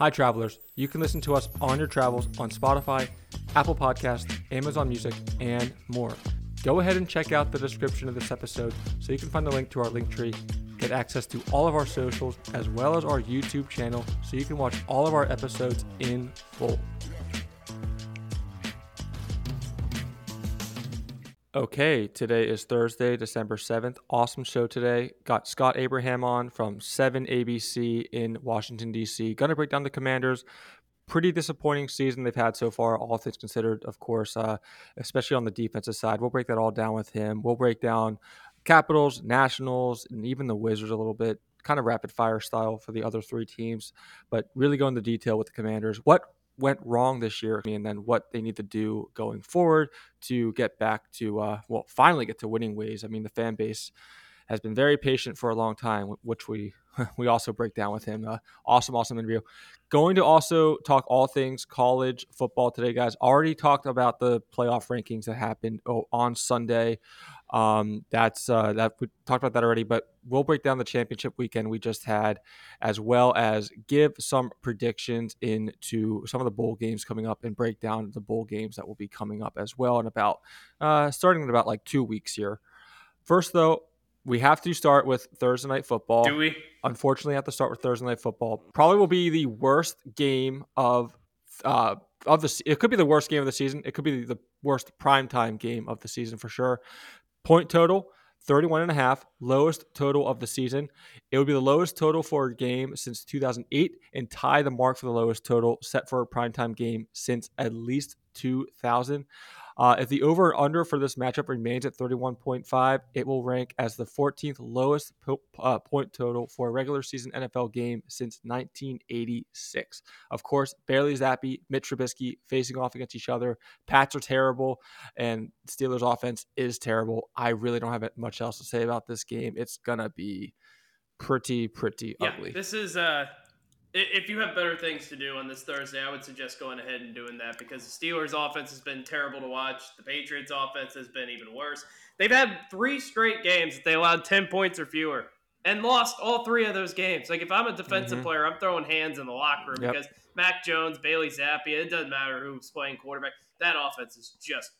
Hi, travelers. You can listen to us on your travels on Spotify, Apple Podcasts, Amazon Music, and more. Go ahead and check out the description of this episode so you can find the link to our link tree, get access to all of our socials, as well as our YouTube channel so you can watch all of our episodes in full. Okay, today is Thursday, December 7th. Awesome show today. Got Scott Abraham on from 7 ABC in Washington, D.C. Gonna break down the Commanders. Pretty disappointing season they've had so far, all things considered, of course, uh, especially on the defensive side. We'll break that all down with him. We'll break down Capitals, Nationals, and even the Wizards a little bit, kind of rapid fire style for the other three teams, but really go into detail with the Commanders. What went wrong this year and then what they need to do going forward to get back to uh, well finally get to winning ways. I mean the fan base has been very patient for a long time which we we also break down with him uh, awesome awesome interview. Going to also talk all things college football today guys. Already talked about the playoff rankings that happened oh, on sunday um, that's uh, that we talked about that already, but we'll break down the championship weekend we just had, as well as give some predictions into some of the bowl games coming up and break down the bowl games that will be coming up as well And about uh, starting in about like two weeks here. First, though, we have to start with Thursday night football. Do we? Unfortunately, have to start with Thursday night football. Probably will be the worst game of uh, of the. It could be the worst game of the season. It could be the worst primetime game of the season for sure. Point total 31 and a half, lowest total of the season. It would be the lowest total for a game since 2008 and tie the mark for the lowest total set for a primetime game since at least 2000. Uh, if the over or under for this matchup remains at 31.5, it will rank as the 14th lowest po- uh, point total for a regular season NFL game since 1986. Of course, Bailey Zappe, Mitch Trubisky facing off against each other. Pats are terrible, and Steelers' offense is terrible. I really don't have much else to say about this game. It's gonna be pretty, pretty yeah, ugly. This is uh if you have better things to do on this Thursday, I would suggest going ahead and doing that because the Steelers' offense has been terrible to watch. The Patriots' offense has been even worse. They've had three straight games that they allowed 10 points or fewer and lost all three of those games. Like, if I'm a defensive mm-hmm. player, I'm throwing hands in the locker room yep. because Mac Jones, Bailey Zappe, it doesn't matter who's playing quarterback. That offense is just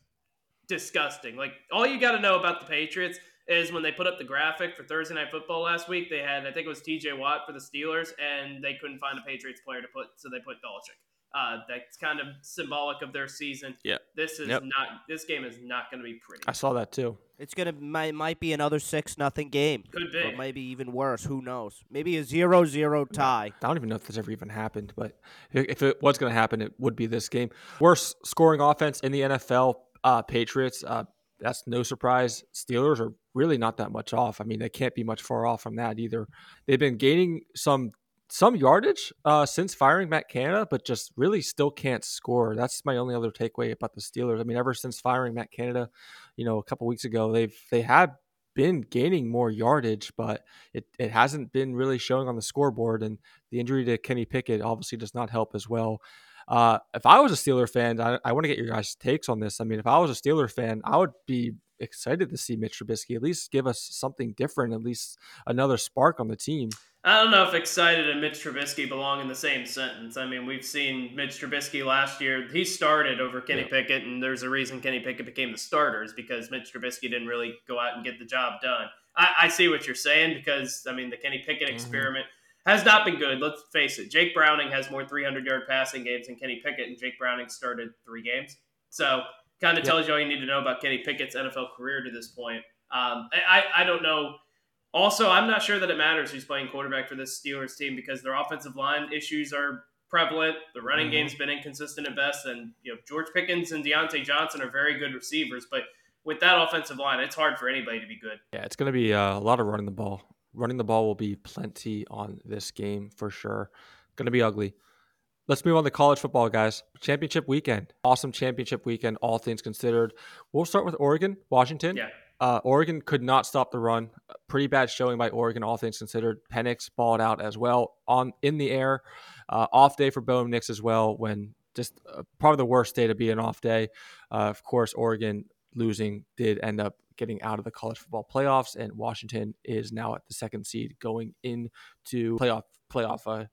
disgusting. Like, all you got to know about the Patriots is when they put up the graphic for Thursday Night Football last week. They had, I think it was T.J. Watt for the Steelers, and they couldn't find a Patriots player to put, so they put Belichick. Uh, that's kind of symbolic of their season. Yeah, this is yep. not. This game is not going to be pretty. I saw that too. It's gonna might, might be another six nothing game. Could be. Or maybe even worse. Who knows? Maybe a zero zero tie. I don't even know if this ever even happened, but if it was going to happen, it would be this game. Worst scoring offense in the NFL. Uh, Patriots. Uh, that's no surprise. Steelers are really not that much off. I mean, they can't be much far off from that either. They've been gaining some some yardage uh, since firing Matt Canada, but just really still can't score. That's my only other takeaway about the Steelers. I mean, ever since firing Matt Canada, you know, a couple weeks ago, they've they have been gaining more yardage, but it, it hasn't been really showing on the scoreboard. And the injury to Kenny Pickett obviously does not help as well. Uh, if I was a Steeler fan, I, I want to get your guys' takes on this. I mean, if I was a Steeler fan, I would be excited to see Mitch Trubisky at least give us something different, at least another spark on the team. I don't know if excited and Mitch Trubisky belong in the same sentence. I mean, we've seen Mitch Trubisky last year. He started over Kenny yeah. Pickett, and there's a reason Kenny Pickett became the starters because Mitch Trubisky didn't really go out and get the job done. I, I see what you're saying because, I mean, the Kenny Pickett mm-hmm. experiment has not been good. Let's face it. Jake Browning has more 300 yard passing games than Kenny Pickett, and Jake Browning started three games. So kind of yep. tells you all you need to know about Kenny Pickett's NFL career to this point. Um, I, I don't know. Also, I'm not sure that it matters who's playing quarterback for this Steelers team because their offensive line issues are prevalent. The running mm-hmm. game's been inconsistent at best, and you know George Pickens and Diontae Johnson are very good receivers, but with that offensive line, it's hard for anybody to be good. Yeah, it's going to be uh, a lot of running the ball running the ball will be plenty on this game for sure. Going to be ugly. Let's move on to college football, guys. Championship weekend. Awesome championship weekend, all things considered. We'll start with Oregon, Washington. Yeah. Uh, Oregon could not stop the run. Pretty bad showing by Oregon, all things considered. Penix balled out as well on in the air. Uh, off day for Bo Nix as well. When just uh, probably the worst day to be an off day. Uh, of course, Oregon losing did end up getting out of the college football playoffs, and Washington is now at the second seed going into playoff playoff uh,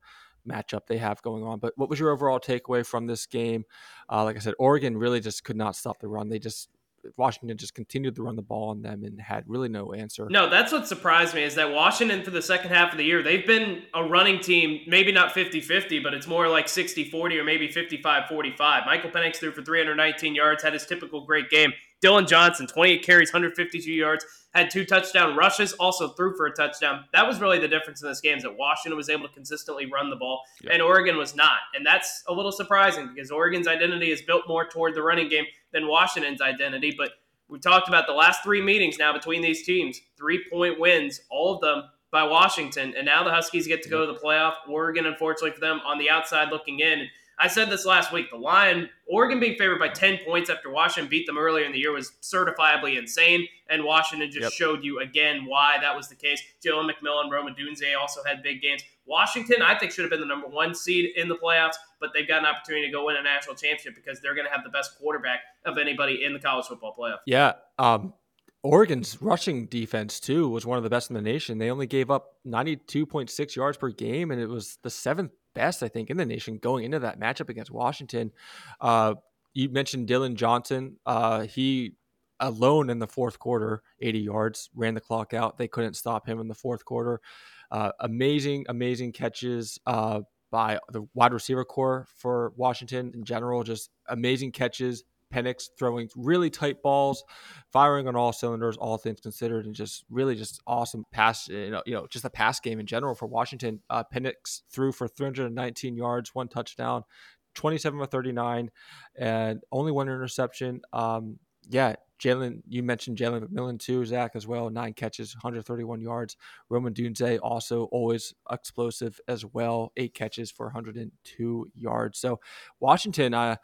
matchup they have going on. But what was your overall takeaway from this game? Uh, like I said, Oregon really just could not stop the run. They just Washington just continued to run the ball on them and had really no answer. No, that's what surprised me is that Washington for the second half of the year, they've been a running team, maybe not 50-50, but it's more like 60-40 or maybe 55-45. Michael Penix threw for 319 yards, had his typical great game. Dillon Johnson, 28 carries, 152 yards, had two touchdown rushes, also threw for a touchdown. That was really the difference in this game is that Washington was able to consistently run the ball yep. and Oregon was not. And that's a little surprising because Oregon's identity is built more toward the running game than Washington's identity. But we talked about the last three meetings now between these teams, three point wins, all of them by Washington. And now the Huskies get to go to the playoff. Oregon, unfortunately for them, on the outside looking in. I said this last week. The line, Oregon being favored by 10 points after Washington beat them earlier in the year was certifiably insane. And Washington just yep. showed you again why that was the case. Jalen McMillan, Rome Odunze also had big games. Washington, I think, should have been the number one seed in the playoffs, but they've got an opportunity to go win a national championship because they're going to have the best quarterback of anybody in the college football playoff. Yeah. Um, Oregon's rushing defense too was one of the best in the nation. They only gave up 92.6 yards per game, and it was the seventh best, I think, in the nation going into that matchup against Washington. Uh, you mentioned Dillon Johnson. Uh, he alone in the fourth quarter, 80 yards, ran the clock out. They couldn't stop him in the fourth quarter. Uh, amazing, amazing catches uh, by the wide receiver core for Washington in general. Just amazing catches, Penix throwing really tight balls, firing on all cylinders, all things considered, and just really just awesome pass. You know, you know, just a pass game in general for Washington. Uh, Penix threw for 319 yards, one touchdown, 27 of 39, and only one interception. Um, yeah, Jalen, you mentioned Jalen McMillan too, Zach as well, nine catches, 131 yards. Rome Odunze also always explosive as well, eight catches for 102 yards. So Washington, uh,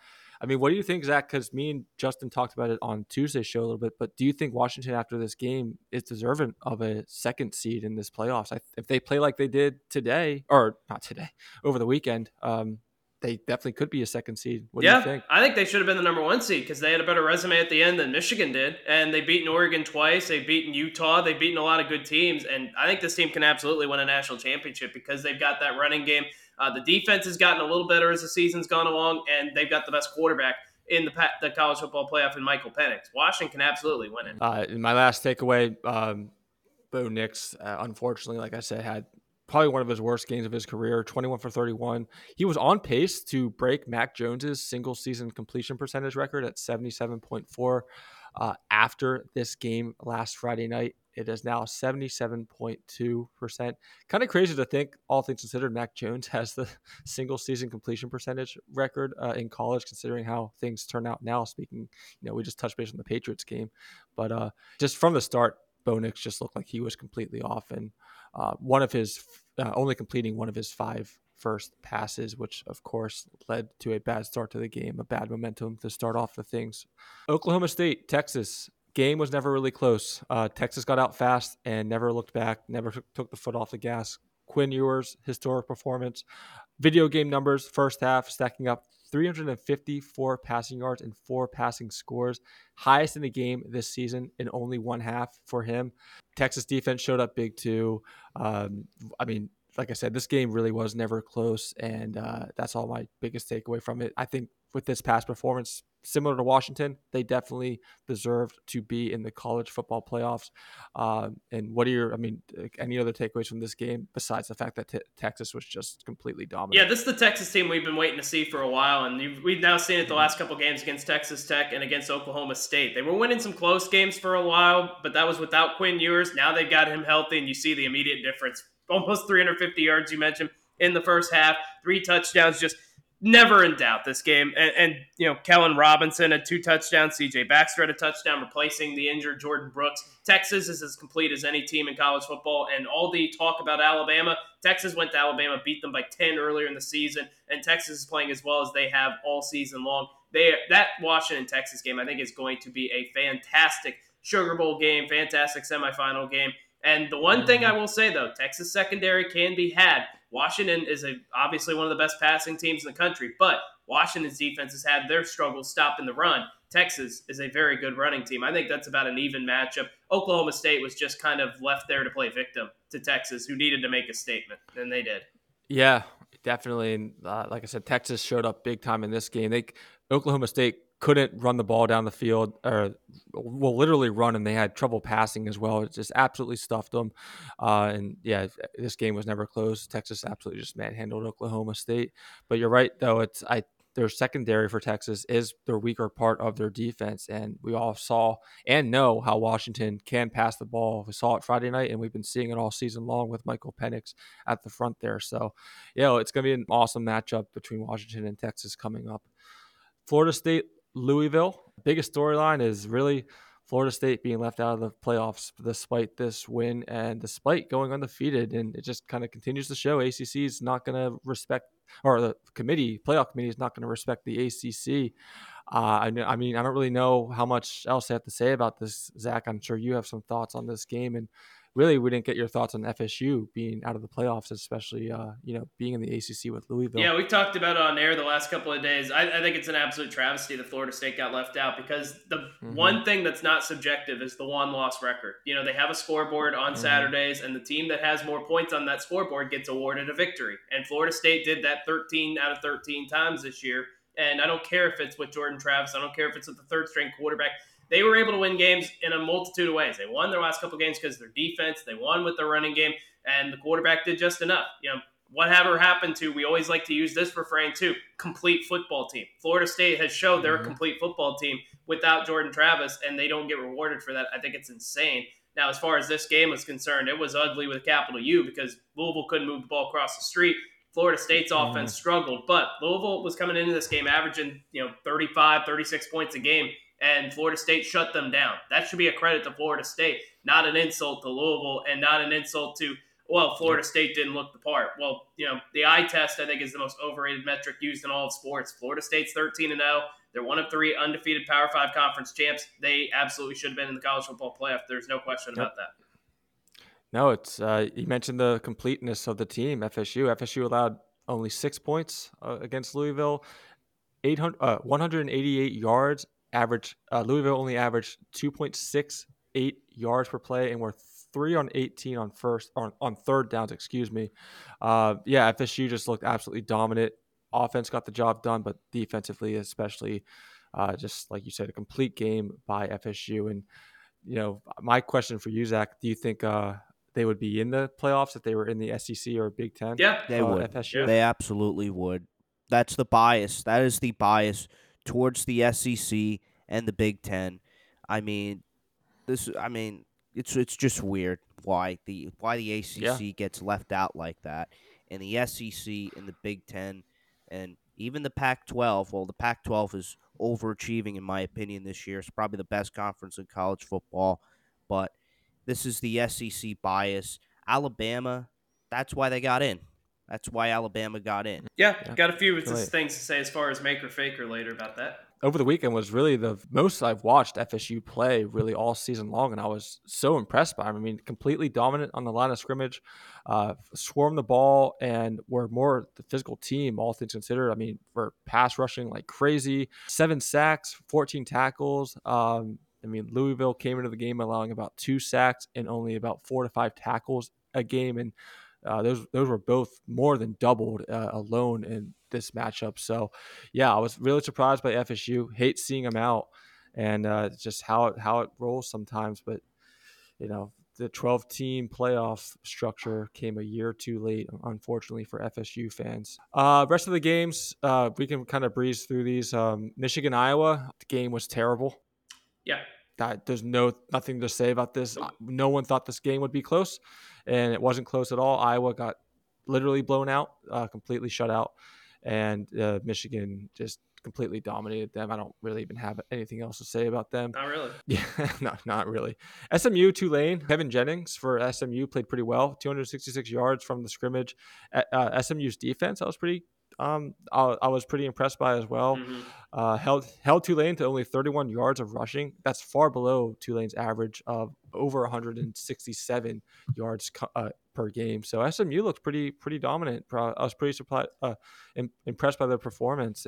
I mean, what do you think, Zach? Because me and Justin talked about it on Tuesday's show a little bit, but do you think Washington after this game is deserving of a second seed in this playoffs? I, if they play like they did today, or not today, over the weekend, um, they definitely could be a second seed. What yeah, do you think? I think they should have been the number one seed because they had a better resume at the end than Michigan did, and they've beaten Oregon twice. They've beaten Utah. They've beaten a lot of good teams, and I think this team can absolutely win a national championship because they've got that running game. Uh, the defense has gotten a little better as the season's gone along, and they've got the best quarterback in the the college football playoff in Michael Penix. Washington absolutely win it. Uh, my last takeaway, um, Bo Nix, uh, unfortunately, like I said, had probably one of his worst games of his career 21 for 31 he was on pace to break mac jones's single season completion percentage record at 77.4 uh, after this game last friday night it is now 77.2%. Kind of crazy to think, all things considered, Mac Jones has the single season completion percentage record uh, in college, considering how things turn out now. Speaking, you know, we just touched base on the Patriots game, but uh, just from the start, Bo Nix just looked like he was completely off. And uh, one of his, uh, only completing one of his five first passes, which of course led to a bad start to the game, a bad momentum to start off the things. Oklahoma State, Texas game was never really close. Uh, Texas got out fast and never looked back, never took the foot off the gas. Quinn Ewers, historic performance. Video game numbers, first half, stacking up 354 passing yards and four passing scores, highest in the game this season in only one half for him. Texas defense showed up big too. Um, I mean, like I said, this game really was never close, and uh, that's all my biggest takeaway from it. I think with this past performance, similar to Washington, they definitely deserved to be in the college football playoffs. Um, and what are your, I mean, any other takeaways from this game besides the fact that t- Texas was just completely dominant? Yeah, this is the Texas team we've been waiting to see for a while, and we've now seen it the last couple games against Texas Tech and against Oklahoma State. They were winning some close games for a while, but that was without Quinn Ewers. Now they've got him healthy, and you see the immediate difference. Almost 350 yards, you mentioned in the first half, three touchdowns, just never in doubt this game. And, and, you know, Keilan Robinson had two touchdowns. CJ Baxter had a touchdown, replacing the injured Jordan Brooks. Texas is as complete as any team in college football. And all the talk about Alabama, Texas went to Alabama, beat them by 10 earlier in the season. And Texas is playing as well as they have all season long. They That Washington Texas game, I think, is going to be a fantastic Sugar Bowl game, fantastic semifinal game. And the one thing I will say, though, Texas secondary can be had Washington is a, obviously one of the best passing teams in the country, but Washington's defense has had their struggles stopping the run. Texas is a very good running team. I think that's about an even matchup. Oklahoma State was just kind of left there to play victim to Texas, who needed to make a statement, and they did. Yeah, Definitely, uh, like I said, Texas showed up big time in this game. They Oklahoma State couldn't run the ball down the field, or well, literally run, and they had trouble passing as well. It just absolutely stuffed them. Uh, and yeah, this game was never close. Texas absolutely just manhandled Oklahoma State. But you're right, though. It's I their secondary for Texas is their weaker part of their defense. And we all saw and know how Washington can pass the ball. We saw it Friday night, and we've been seeing it all season long with Michael Penix at the front there. So, you know, it's going to be an awesome matchup between Washington and Texas coming up. Florida State, Louisville. Biggest storyline is really Florida State being left out of the playoffs despite this win and despite going undefeated. And it just kind of continues to show ACC is not going to respect, or the committee, playoff committee is not going to respect the ACC. Uh, I, I, mean, I don't really know how much else I have to say about this, Zach. I'm sure you have some thoughts on this game and really we didn't get your thoughts on FSU being out of the playoffs, especially uh, you know being in the ACC with Louisville. Yeah, we talked about it on air the last couple of days. I, I think it's an absolute travesty that Florida State got left out because the mm-hmm. one thing that's not subjective is the one loss record. You know, they have a scoreboard on mm-hmm. Saturdays, and the team that has more points on that scoreboard gets awarded a victory. And Florida State did that 13 out of 13 times this year. And I don't care if it's with Jordan Travis. I don't care if it's with the third string quarterback they were able to win games in a multitude of ways. They won their last couple games because their defense. They won with their running game, and the quarterback did just enough. You know, whatever happened to, we always like to use this refrain too, complete football team. Florida State has showed they're mm-hmm. a complete football team without Jordan Travis, and they don't get rewarded for that. I think it's insane. Now, as far as this game was concerned, it was ugly with a capital U because Louisville couldn't move the ball across the street. Florida State's mm-hmm. offense struggled, but Louisville was coming into this game averaging, you know, 35, 36 points a game and Florida State shut them down. That should be a credit to Florida State, not an insult to Louisville and not an insult to, well, Florida State didn't look the part. Well, you know, the eye test, I think, is the most overrated metric used in all of sports. Florida State's 13 and 0. They're one of three undefeated Power Five conference champs. They absolutely should have been in the college football playoff. There's no question yep. about that. No, it's uh, you mentioned the completeness of the team. FSU, FSU allowed only six points uh, against Louisville, 800, uh, 188 yards average uh, Louisville only averaged 2.68 yards per play, and we're three on 18 on first on, on third downs. Excuse me. Uh, yeah, FSU just looked absolutely dominant. Offense got the job done, but defensively, especially, uh, just like you said, a complete game by FSU. And you know, my question for you, Zach, do you think uh, they would be in the playoffs if they were in the SEC or Big Ten? Yeah, they uh, would. FSU? They absolutely would. That's the bias. That is the bias towards the SEC and the Big Ten. I mean, this. I mean, it's it's just weird why the why the ACC yeah. gets left out like that, and the SEC and the Big Ten, and even the Pac-12. Well, the Pac-12 is overachieving in my opinion this year. It's probably the best conference in college football, but this is the SEC bias. Alabama, that's why they got in. That's why Alabama got in. Yeah, yeah. got a few right. things to say as far as make or fake or later about that. Over the weekend was really the most I've watched FSU play really all season long, and I was so impressed by them. I mean, completely dominant on the line of scrimmage, uh, swarm the ball, and were more the physical team, all things considered. I mean, for pass rushing like crazy, seven sacks, 14 tackles. Um, I mean, Louisville came into the game allowing about two sacks and only about four to five tackles a game, and uh, those those were both more than doubled uh, alone in this matchup. So, yeah, I was really surprised by FSU. Hate seeing them out, and uh, just how it, how it rolls sometimes. But you know, the 12 team playoff structure came a year too late, unfortunately for FSU fans. Uh, rest of the games, uh, we can kind of breeze through these. Um, Michigan Iowa, the game was terrible. Yeah. That, there's no nothing to say about this. No one thought this game would be close and it wasn't close at all. Iowa got literally blown out, uh, completely shut out, and uh, Michigan just completely dominated them. I don't really even have anything else to say about them. Not really. Yeah, no, not really. SMU Tulane, Kevin Jennings for SMU played pretty well, 266 yards from the scrimmage. Uh, SMU's defense, I was pretty um, I, I, was pretty impressed by as well. Mm-hmm. Uh, held held Tulane to only 31 yards of rushing. That's far below Tulane's average of over 167 yards uh, per game. So SMU looked pretty pretty dominant. I was pretty surprised, uh, impressed by their performance.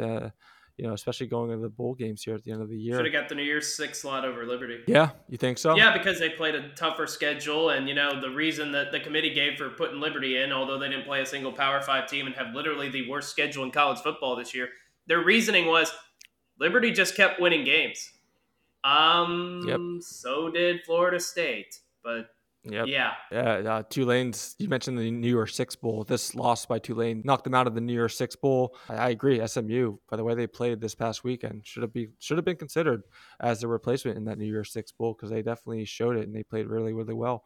You know, especially going into the bowl games here at the end of the year. Should have got the New Year's Six slot over Liberty. Yeah, you think so? Yeah, because they played a tougher schedule, and you know the reason that the committee gave for putting Liberty in, although they didn't play a single Power Five team and have literally the worst schedule in college football this year, their reasoning was Liberty just kept winning games. Um, Yep. so did Florida State, but Yep. yeah, Yeah, uh, Tulane's. You mentioned the New Year Six Bowl. This loss by Tulane knocked them out of the New Year Six Bowl. I, I agree. SMU, by the way they played this past weekend, should have be should have been considered as a replacement in that New Year Six Bowl because they definitely showed it and they played really really well.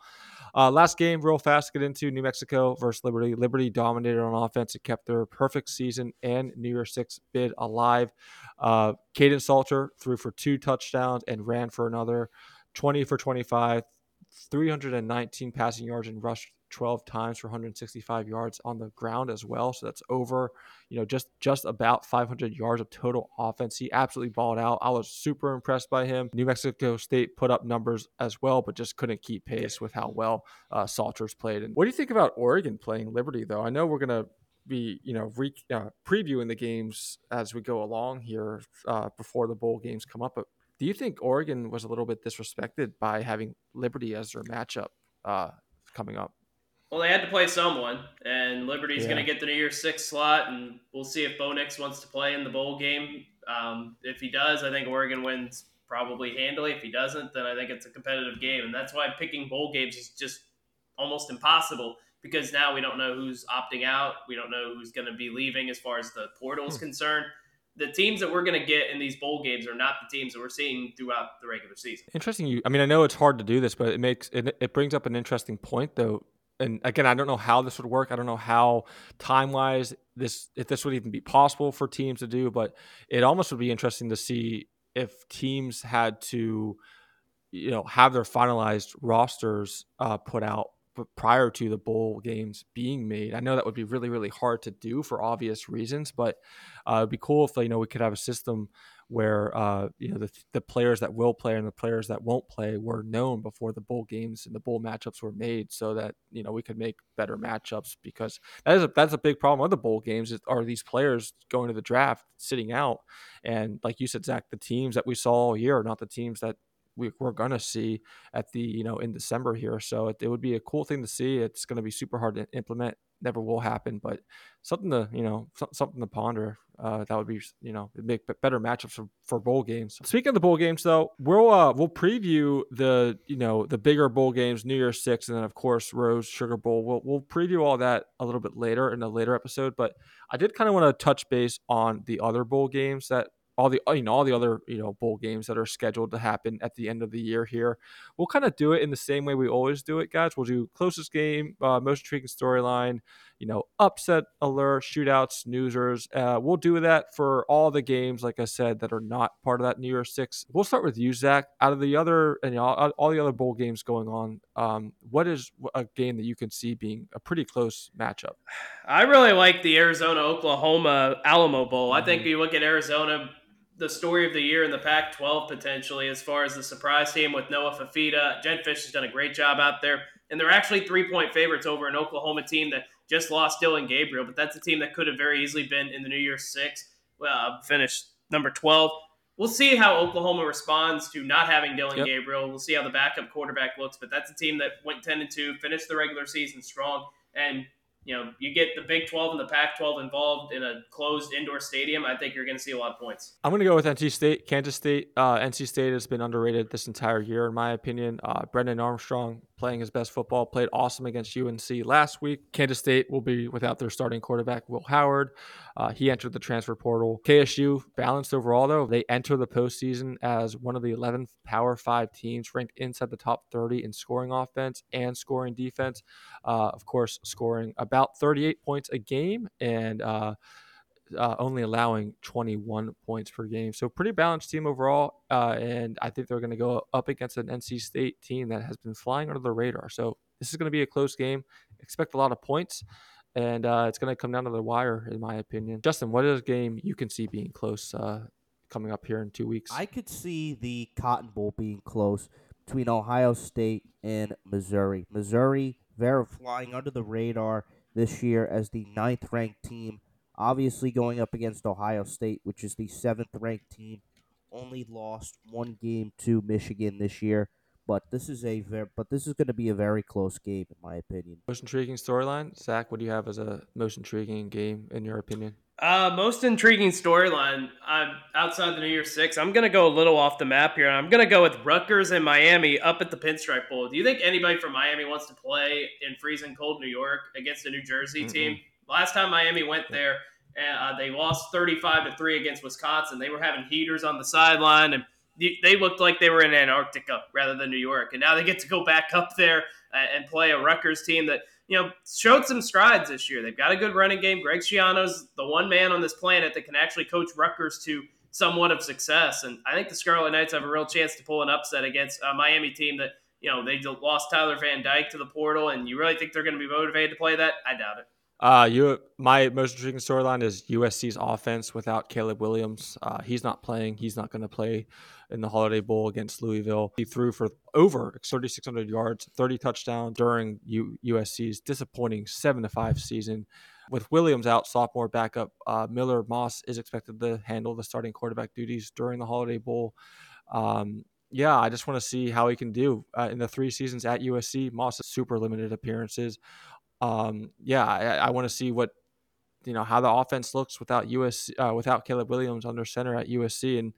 Uh, last game, real fast, to get into New Mexico versus Liberty. Liberty dominated on offense. It kept their perfect season and New Year Six bid alive. Uh, Kaidon Salter threw for two touchdowns and ran for another, twenty for twenty five. 319 passing yards and rushed 12 times for 165 yards on the ground as well. So that's over, you know, just just about 500 yards of total offense. He absolutely balled out. I was super impressed by him. New Mexico State put up numbers as well, but just couldn't keep pace with how well uh, Salters played. And what do you think about Oregon playing Liberty though? I know we're gonna be you know re- uh, previewing the games as we go along here uh, before the bowl games come up, but do you think Oregon was a little bit disrespected by having Liberty as their matchup uh, coming up? well, they had to play someone, and Liberty's Yeah. going to get the New Year's Six slot, and we'll see if Bo Nix wants to play in the bowl game. Um, if he does, I think Oregon wins probably handily. If he doesn't, then I think it's a competitive game, and that's why picking bowl games is just almost impossible because now we don't know who's opting out. We don't know who's going to be leaving as far as the portal is Hmm. concerned. The teams that we're going to get in these bowl games are not the teams that we're seeing throughout the regular season. Interesting. You, I mean, I know it's hard to do this, but it makes it, it brings up an interesting point, though. And again, I don't know how this would work. I don't know how time wise this if this would even be possible for teams to do. But it almost would be interesting to see if teams had to, you know, have their finalized rosters uh, put out prior to the bowl games being made. I know that would be really really hard to do for obvious reasons, but uh, it'd be cool if you know we could have a system where uh, you know the, the players that will play and the players that won't play were known before the bowl games and the bowl matchups were made, so that you know we could make better matchups because that is a, that's a big problem with the bowl games is, are these players going to the draft sitting out, and like you said, Zach, the teams that we saw all year are not the teams that we, we're gonna see at the you know in December here. So it, it would be a cool thing to see. It's gonna be super hard to implement. Never will happen, but something to you know something to ponder. Uh, that would be you know make better matchups for, for bowl games. Speaking of the bowl games, though, we'll uh, we'll preview the you know the bigger bowl games, New Year's Six, and then of course Rose Sugar Bowl. We'll we'll preview all that a little bit later in a later episode. But I did kind of want to touch base on the other bowl games that all the you know all the other you know bowl games that are scheduled to happen at the end of the year here. We'll kind of do it in the same way we always do it, guys. We'll do closest game, uh, most intriguing storyline, you know, upset alert, shootouts, snoozers. Uh, we'll do that for all the games, like I said, that are not part of that New Year's Six. We'll start with you, Zach. Out of the other and you know, all, all the other bowl games going on, um, what is a game that you can see being a pretty close matchup? I really like the Arizona Oklahoma Alamo Bowl. I Mm-hmm. think you look at Arizona, the story of the year in the Pac 12 potentially, as far as the surprise team with Noah Fifita. Jedd Fisch has done a great job out there. And they're actually three point favorites over an Oklahoma team that just lost Dillon Gabriel, but that's a team that could have very easily been in the New Year's Six, uh, finished number 12. We'll see how Oklahoma responds to not having Dillon Yep. Gabriel. We'll see how the backup quarterback looks, but that's a team that went 10 and 2, finished the regular season strong, and you know, you get the Big 12 and the Pac 12 involved in a closed indoor stadium, I think you're going to see a lot of points. I'm going to go with NC State, Kansas State. Uh, NC State has been underrated this entire year, in my opinion. Uh, Brennan Armstrong playing his best football, played awesome against UNC last week. Kansas State will be without their starting quarterback, Will Howard. Uh, he entered the transfer portal. KSU balanced overall, though. They enter the postseason as one of the 11 Power Five teams ranked inside the top 30 in scoring offense and scoring defense. Uh, of course, scoring about 38 points a game and uh, uh, only allowing 21 points per game. So pretty balanced team overall. Uh, and I think they're going to go up against an NC State team that has been flying under the radar. So this is going to be a close game. Expect a lot of points. And uh, it's going to come down to the wire, in my opinion. Justin, what is a game you can see being close uh, coming up here in two weeks? I could see the Cotton Bowl being close between Ohio State and Missouri. Missouri, they're flying under the radar this year as the ninth ranked team Obviously, going up against Ohio State, which is the seventh ranked team, only lost one game to Michigan this year. But this is a very, but this is going to be a very close game, in my opinion. Most intriguing storyline, Zach. What do you have as a most intriguing game in your opinion? Uh, most intriguing storyline uh, outside the New Year's Six. I'm gonna go a little off the map here. I'm gonna go with Rutgers and Miami up at the Pinstripe Bowl. Do you think anybody from Miami wants to play in freezing cold New York against a New Jersey mm team? Last time Miami went there, uh, they lost 35 to three against Wisconsin. They were having heaters on the sideline, and they looked like they were in Antarctica rather than New York. And now they get to go back up there uh, and play a Rutgers team that you know, showed some strides this year. They've got a good running game. Greg Schiano's the one man on this planet that can actually coach Rutgers to somewhat of success. And I think the Scarlet Knights have a real chance to pull an upset against a Miami team that, you know, they lost Tyler Van Dyke to the portal. And you really think they're going to be motivated to play that? I doubt it. Uh, you, my most intriguing storyline is USC's offense without Caleb Williams. Uh, he's not playing. He's not going to play in the Holiday Bowl against Louisville. He threw for over 3,600 yards, 30 touchdowns during U- USC's disappointing seven to five season. With Williams out, sophomore backup uh, Miller Moss is expected to handle the starting quarterback duties during the Holiday Bowl. Um, yeah, I just want to see how he can do uh, in the three seasons at USC. Moss has super limited appearances um, yeah, I, I want to see what you know how the offense looks without US uh, without Caleb Williams under center at USC, and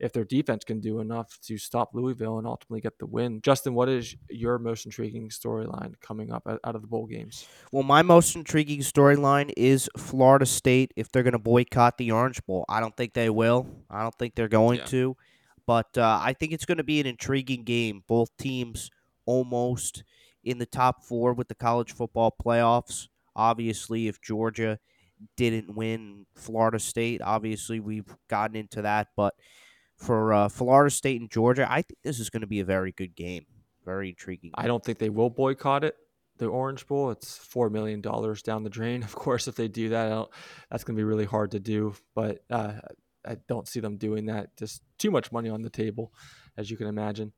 if their defense can do enough to stop Louisville and ultimately get the win. Justin, what is your most intriguing storyline coming up out of the bowl games? Well, my most intriguing storyline is Florida State if they're going to boycott the Orange Bowl. I don't think they will. I don't think they're going yeah. to, but uh, I think it's going to be an intriguing game. Both teams almost in the top four with the college football playoffs. Obviously, if Georgia didn't win Florida State, obviously we've gotten into that. But for uh, Florida State and Georgia, I think this is going to be a very good game. Very intriguing. I don't think they will boycott it. The Orange Bowl, it's four million dollars down the drain. Of course, if they do that, that's going to be really hard to do. But uh, I don't see them doing that. Just too much money on the table, as you can imagine.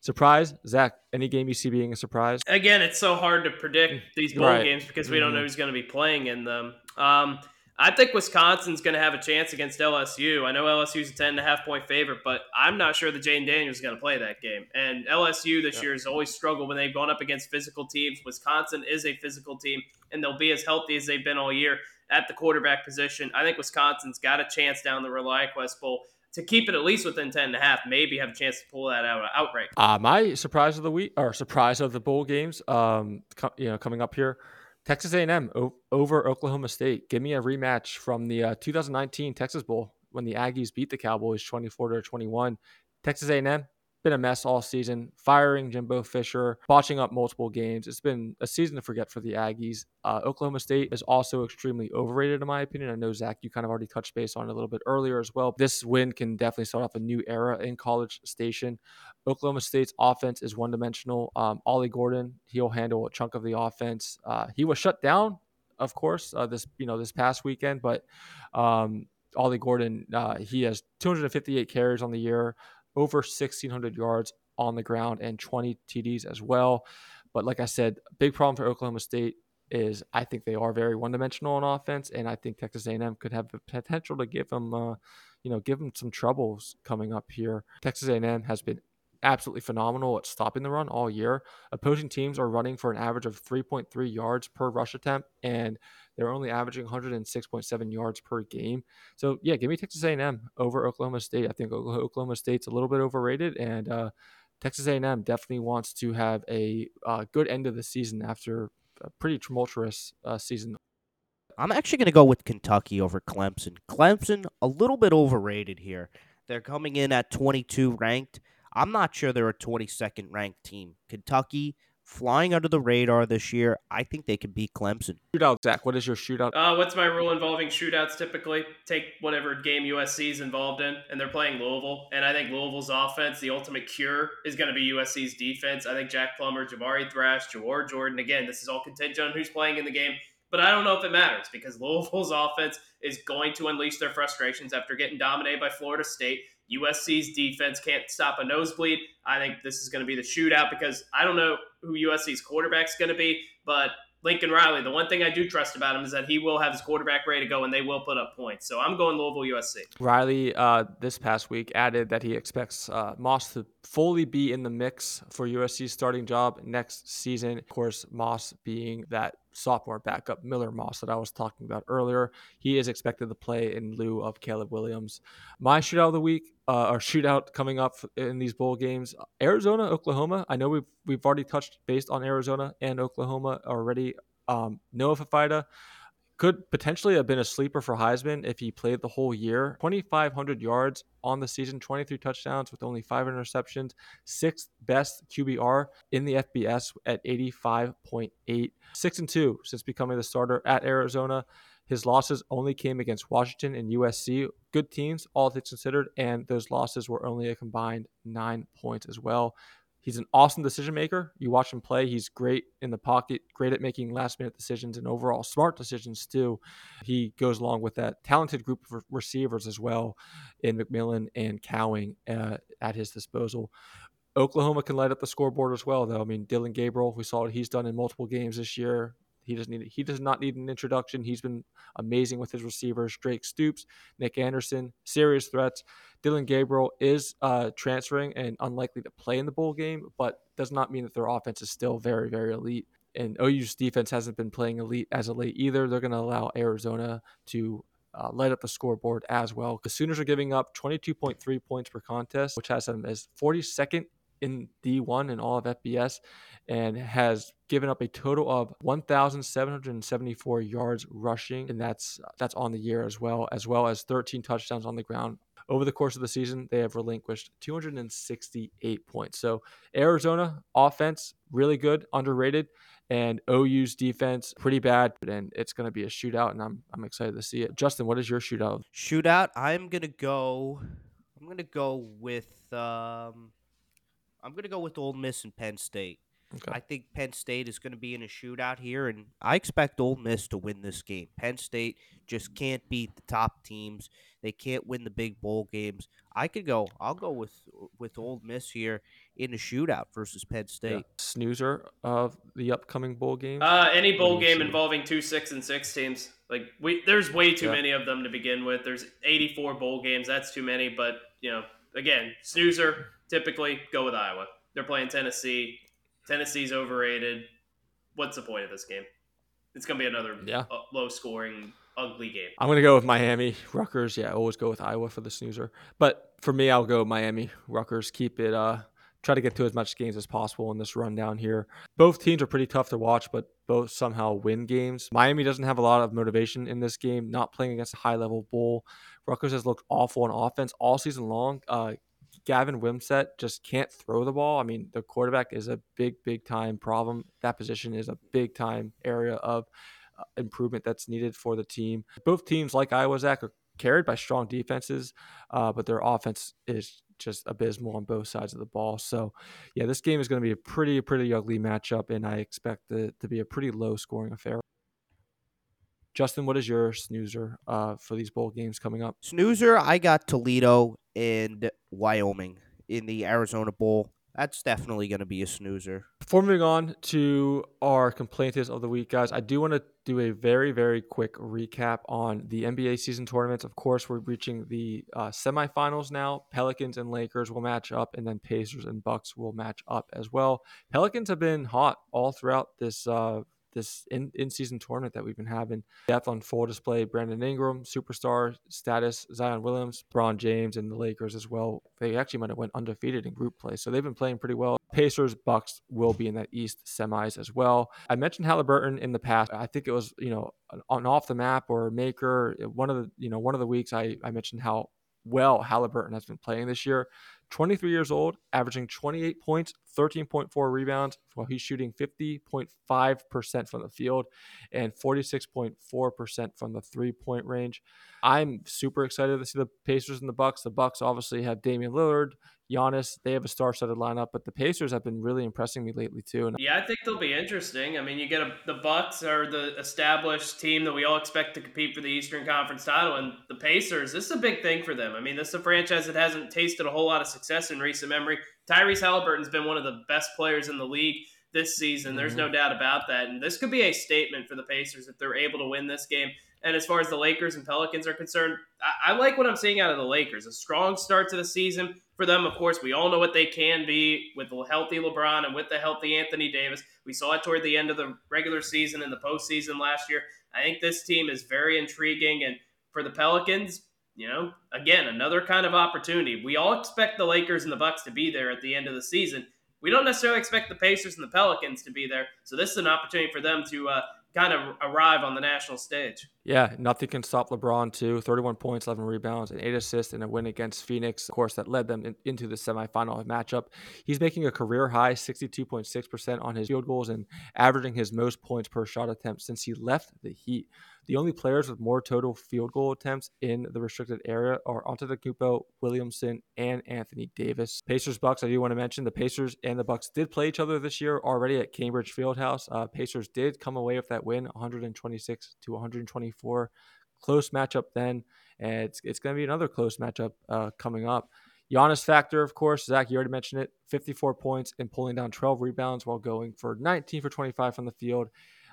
Surprise, Zach. Any game you see being a surprise? Again, it's so hard to predict mm, these bowl right. games because we mm-hmm. don't know who's going to be playing in them. Um, I think Wisconsin's going to have a chance against LSU. I know LSU's a ten and a half point favorite, but I'm not sure that Jayden Daniels is going to play that game. And LSU this year has always struggled when they've gone up against physical teams. Wisconsin is a physical team, and they'll be as healthy as they've been all year at the quarterback position. I think Wisconsin's got a chance down the ReliaQuest Bowl to keep it at least within 10 and a half, maybe have a chance to pull that out outright. Uh, my surprise of the week or surprise of the bowl games, um, co- you know, coming up here, Texas A&M o- over Oklahoma State. Give me a rematch from the uh, 2019 Texas Bowl when the Aggies beat the Cowboys 24 to 21. Texas A&M been a mess all season, firing Jimbo Fisher, botching up multiple games. It's been a season to forget for the Aggies. Uh, Oklahoma State is also extremely overrated, in my opinion. I know, Zach, you kind of already touched base on it a little bit earlier as well. This win can definitely start off a new era in College Station. Oklahoma State's offense is one dimensional. Um, Ollie Gordon, he'll handle a chunk of the offense. Uh, he was shut down, of course, uh, this you know this past weekend, but um, Ollie Gordon, uh, he has 258 carries on the year over 1,600 yards on the ground and 20 TDs as well. But like I said, big problem for Oklahoma State is I think they are very one-dimensional on offense, and I think Texas A&M could have the potential to give them, uh, you know, give them some troubles coming up here. Texas A&M has been absolutely phenomenal at stopping the run all year. Opposing teams are running for an average of 3.3 yards per rush attempt, and they're only averaging 106.7 yards per game. So yeah, give me Texas A&M over Oklahoma State. I think Oklahoma State's a little bit overrated, and uh, Texas A&M definitely wants to have a uh, good end of the season after a pretty tumultuous uh, season. I'm actually going to go with Kentucky over Clemson. Clemson a little bit overrated here. They're coming in at 22 ranked. I'm not sure they're a 22nd ranked team. Kentucky flying under the radar this year. I think they can beat Clemson. Shootout, Zach. What is your shootout? Uh, what's my rule involving shootouts? Typically, take whatever game USC is involved in, and they're playing Louisville. And I think Louisville's offense, the ultimate cure, is going to be USC's defense. I think Jack Plummer, Jamari Thrash, Jawhar Jordan. Again, this is all contingent on who's playing in the game. But I don't know if it matters because Louisville's offense is going to unleash their frustrations after getting dominated by Florida State. USC's defense can't stop a nosebleed. I think this is going to be the shootout because I don't know who USC's quarterback's going to be, but Lincoln Riley, the one thing I do trust about him is that he will have his quarterback ready to go and they will put up points. So I'm going Louisville USC. Riley uh, this past week added that he expects uh, Moss to fully be in the mix for USC's starting job next season. Of course, Moss being that sophomore backup Miller Moss that I was talking about earlier. He is expected to play in lieu of Caleb Williams. My shootout of the week, uh, or shootout coming up in these bowl games, Arizona, Oklahoma. I know we've we've already touched based on Arizona and Oklahoma already. Um, Noah Fifita could potentially have been a sleeper for Heisman if he played the whole year. 2,500 yards on the season, 23 touchdowns with only five interceptions, sixth best QBR in the FBS at 85.8, six and two since becoming the starter at Arizona. His losses only came against Washington and USC, good teams, all things considered, and those losses were only a combined nine points as well. He's an awesome decision maker. You watch him play, he's great in the pocket, great at making last minute decisions and overall smart decisions too. He goes along with that talented group of receivers as well in McMillan and Cowing uh, at his disposal. Oklahoma can light up the scoreboard as well, though. I mean, Dillon Gabriel, we saw what he's done in multiple games this year. He doesn't need he does not need an introduction. He's been amazing with his receivers. Drake Stoops, Nic Anderson, serious threats. Dillon Gabriel is uh, transferring and unlikely to play in the bowl game, but does not mean that their offense is still very, very elite. And OU's defense hasn't been playing elite as of late either. They're going to allow Arizona to uh, light up the scoreboard as well. The Sooners are giving up 22.3 points per contest, which has them as 42nd in D1 in all of FBS and has given up a total of 1774 yards rushing and that's that's on the year as well as well as 13 touchdowns on the ground. Over the course of the season, they have relinquished 268 points. So, Arizona offense really good, underrated, and OU's defense pretty bad, and it's going to be a shootout and I'm I'm excited to see it. Justin, what is your shootout? Shootout, I'm going to go I'm going to go with um I'm going to go with Ole Miss and Penn State. Okay. I think Penn State is going to be in a shootout here, and I expect Ole Miss to win this game. Penn State just can't beat the top teams. They can't win the big bowl games. I could go. I'll go with with Ole Miss here in a shootout versus Penn State. Yeah. Snoozer of the upcoming bowl game. Uh, any bowl game see? involving two six and six teams. Like we, there's way too yeah. many of them to begin with. There's 84 bowl games. That's too many. But you know, again, snoozer typically go with Iowa. They're playing Tennessee. Tennessee's overrated. What's the point of this game? It's going to be another yeah. Uh, low scoring, ugly game. I'm going to go with Miami. Rutgers, yeah, always go with Iowa for the snoozer. But for me, I'll go Miami. Rutgers, keep it, uh, try to get to as much games as possible in this rundown here. Both teams are pretty tough to watch, but both somehow win games. Miami doesn't have a lot of motivation in this game, not playing against a high level bull. Rutgers has looked awful on offense all season long. Uh, Gavin Wimsatt just can't throw the ball. I mean, the quarterback is a big, big time problem. That position is a big time area of uh, improvement that's needed for the team. Both teams, like Iowa, Zach, are carried by strong defenses, uh, but their offense is just abysmal on both sides of the ball. So, yeah, this game is going to be a pretty, pretty ugly matchup, and I expect it to be a pretty low scoring affair. Justin, what is your snoozer uh, for these bowl games coming up? Snoozer, I got Toledo and Wyoming in the Arizona Bowl. That's definitely going to be a snoozer. Before moving on to our complaints of the week, guys, I do want to do a very, very quick recap on the NBA season tournaments. Of course, we're reaching the uh, semifinals now. Pelicans and Lakers will match up, and then Pacers and Bucks will match up as well. Pelicans have been hot all throughout this uh, this in, in season tournament that we've been having. Depth on full display Brandon Ingram, superstar status, Zion Williams, Bron James, and the Lakers as well. They actually might have went undefeated in group play. So they've been playing pretty well. Pacers, Bucks will be in that East semis as well. I mentioned Halliburton in the past. I think it was, you know, an off the map or maker. One of the, you know, one of the weeks I, I mentioned how well Halliburton has been playing this year. 23 years old, averaging 28 points, 13.4 rebounds, while he's shooting 50.5% from the field and 46.4% from the three point range. I'm super excited to see the Pacers and the Bucks. The Bucks obviously have Damian Lillard, Giannis. They have a star-studded lineup, but the Pacers have been really impressing me lately too. And yeah, I think they'll be interesting. I mean, you get a, the Bucks are the established team that we all expect to compete for the Eastern Conference title, and the Pacers. This is a big thing for them. I mean, this is a franchise that hasn't tasted a whole lot of success in recent memory. Tyrese Halliburton's been one of the best players in the league this season. Mm-hmm. There's no doubt about that. And this could be a statement for the Pacers if they're able to win this game. And as far as the Lakers and Pelicans are concerned, I, I like what I'm seeing out of the Lakers. A strong start to the season for them. Of course, we all know what they can be with the healthy LeBron and with the healthy Anthony Davis. We saw it toward the end of the regular season and the postseason last year. I think this team is very intriguing. And for the Pelicans, you know, again, another kind of opportunity. We all expect the Lakers and the Bucks to be there at the end of the season. We don't necessarily expect the Pacers and the Pelicans to be there. So this is an opportunity for them to uh, kind of arrive on the national stage. Yeah, nothing can stop LeBron too. 31 points, 11 rebounds, and eight assists in a win against Phoenix, of course, that led them in, into the semifinal matchup. He's making a career high 62.6% on his field goals and averaging his most points per shot attempt since he left the Heat. The only players with more total field goal attempts in the restricted area are Antetokounmpo, Williamson, and Anthony Davis. Pacers Bucks. I do want to mention the Pacers and the Bucks did play each other this year already at Gainbridge Fieldhouse. Uh, Pacers did come away with that win, 126 to 124. Close matchup then, and it's it's going to be another close matchup uh, coming up. Giannis factor, of course, Zach, you already mentioned it 54 points and pulling down 12 rebounds while going for 19 for 25 from the field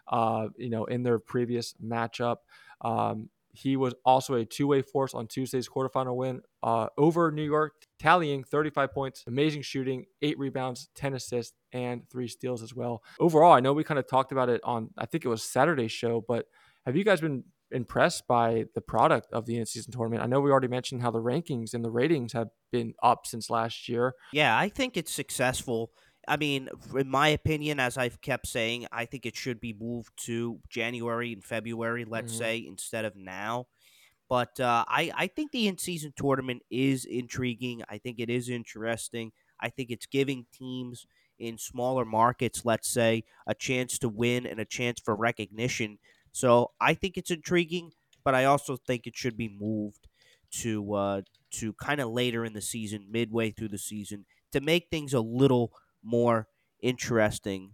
uh, you know, in their previous matchup. Um, he was also a two-way force on Tuesday's quarterfinal win uh, over New York, tallying 35 points, amazing shooting, eight rebounds, 10 assists, and three steals as well. Overall, I know we kind of talked about it on, I think it was Saturday's show, but have you guys been impressed by the product of the in-season tournament? I know we already mentioned how the rankings and the ratings have been up since last year. Yeah, I think it's successful. I mean, in my opinion, as I've kept saying, I think it should be moved to January and February, let's mm-hmm. say, instead of now. But uh, I, I think the in season tournament is intriguing. I think it is interesting. I think it's giving teams in smaller markets, let's say, a chance to win and a chance for recognition. So I think it's intriguing, but I also think it should be moved to uh, to kind of later in the season, midway through the season, to make things a little more interesting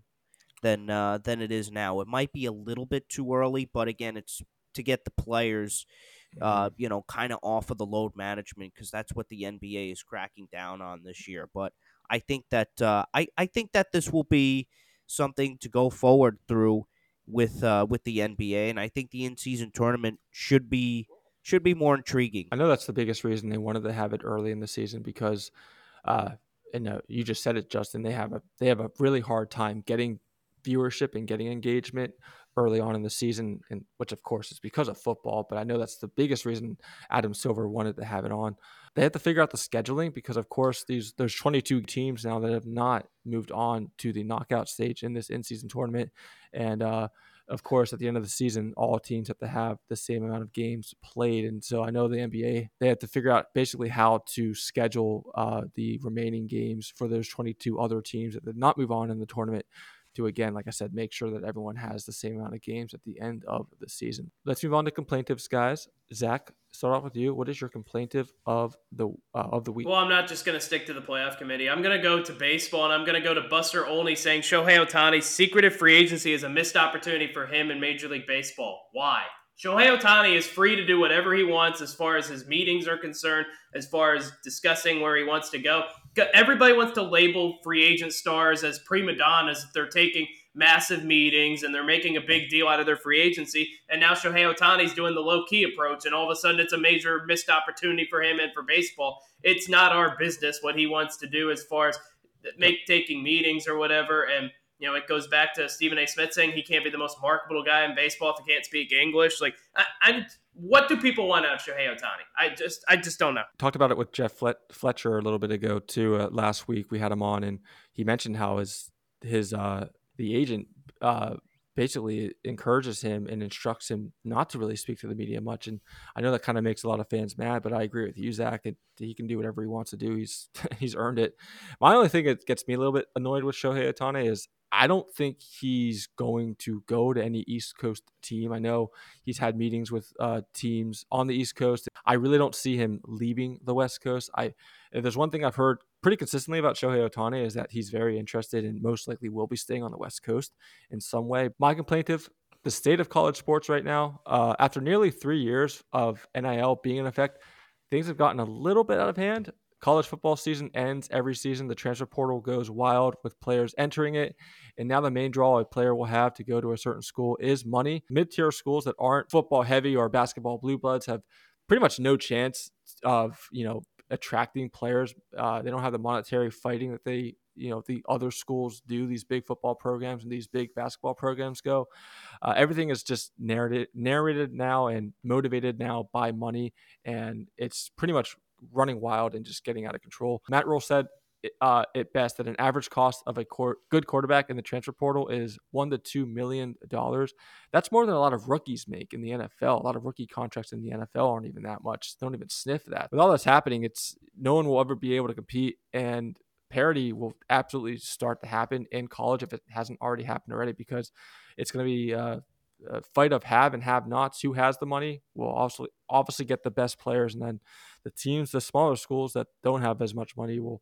than uh, than it is now. It might be a little bit too early, but again, it's to get the players, uh, mm-hmm. you know, kind of off of the load management because that's what the NBA is cracking down on this year. But I think that uh, I I think that this will be something to go forward through with uh, with the NBA, and I think the in season tournament should be should be more intriguing. I know that's the biggest reason they wanted to have it early in the season because uh, and uh, you just said it, Justin. They have a they have a really hard time getting viewership and getting engagement early on in the season, and which of course is because of football. But I know that's the biggest reason Adam Silver wanted to have it on. They have to figure out the scheduling because, of course, these there's 22 teams now that have not moved on to the knockout stage in this in-season tournament, and uh, of course, at the end of the season, all teams have to have the same amount of games played. And so I know the NBA, they have to figure out basically how to schedule uh, the remaining games for those 22 other teams that did not move on in the tournament to again, like I said, make sure that everyone has the same amount of games at the end of the season. Let's move on to complaintives, guys. Zach, start off with you. What is your complaintive of the uh, of the week? Well, I'm not just going to stick to the playoff committee. I'm going to go to baseball, and I'm going to go to Buster Olney saying Shohei Ohtani's secretive free agency is a missed opportunity for him in Major League Baseball. Why? Shohei Ohtani is free to do whatever he wants as far as his meetings are concerned, as far as discussing where he wants to go. Everybody wants to label free agent stars as prima donnas if they're taking massive meetings and they're making a big deal out of their free agency. And now Shohei Ohtani's doing the low key approach, and all of a sudden it's a major missed opportunity for him and for baseball. It's not our business what he wants to do as far as make taking meetings or whatever. And you know, it goes back to Stephen A. Smith saying he can't be the most marketable guy in baseball if he can't speak English. Like, I, I what do people want out of Shohei Ohtani? I just, I just don't know. Talked about it with Jeff Fletcher a little bit ago too. Uh, last week we had him on, and he mentioned how his his uh, the agent uh, basically encourages him and instructs him not to really speak to the media much. And I know that kind of makes a lot of fans mad, but I agree with you, Zach. That he can do whatever he wants to do. He's he's earned it. My only thing that gets me a little bit annoyed with Shohei Ohtani is I don't think he's going to go to any East Coast team. I know he's had meetings with uh, teams on the East Coast. I really don't see him leaving the West Coast. I there's one thing I've heard pretty consistently about Shohei Ohtani is that he's very interested and most likely will be staying on the West Coast in some way. My complaintive the state of college sports right now, uh, after nearly three years of NIL being in effect, things have gotten a little bit out of hand college football season ends every season. The transfer portal goes wild with players entering it. And now the main draw a player will have to go to a certain school is money. Mid tier schools that aren't football heavy or basketball blue bloods have pretty much no chance of, you know, attracting players. Uh, they don't have the monetary fighting that they you know the other schools do these big football programs and these big basketball programs go uh, everything is just narrated narrated now and motivated now by money and it's pretty much running wild and just getting out of control. Matt Rhule said uh, it best that an average cost of a good quarterback in the transfer portal is one to two million dollars. That's more than a lot of rookies make in the NFL. A lot of rookie contracts in the NFL aren't even that much. They Don't even sniff that. With all this happening, it's no one will ever be able to compete, and parity will absolutely start to happen in college if it hasn't already happened already, because it's going to be a fight of have and have nots. Who has the money will obviously obviously get the best players, and then the teams, the smaller schools that don't have as much money, will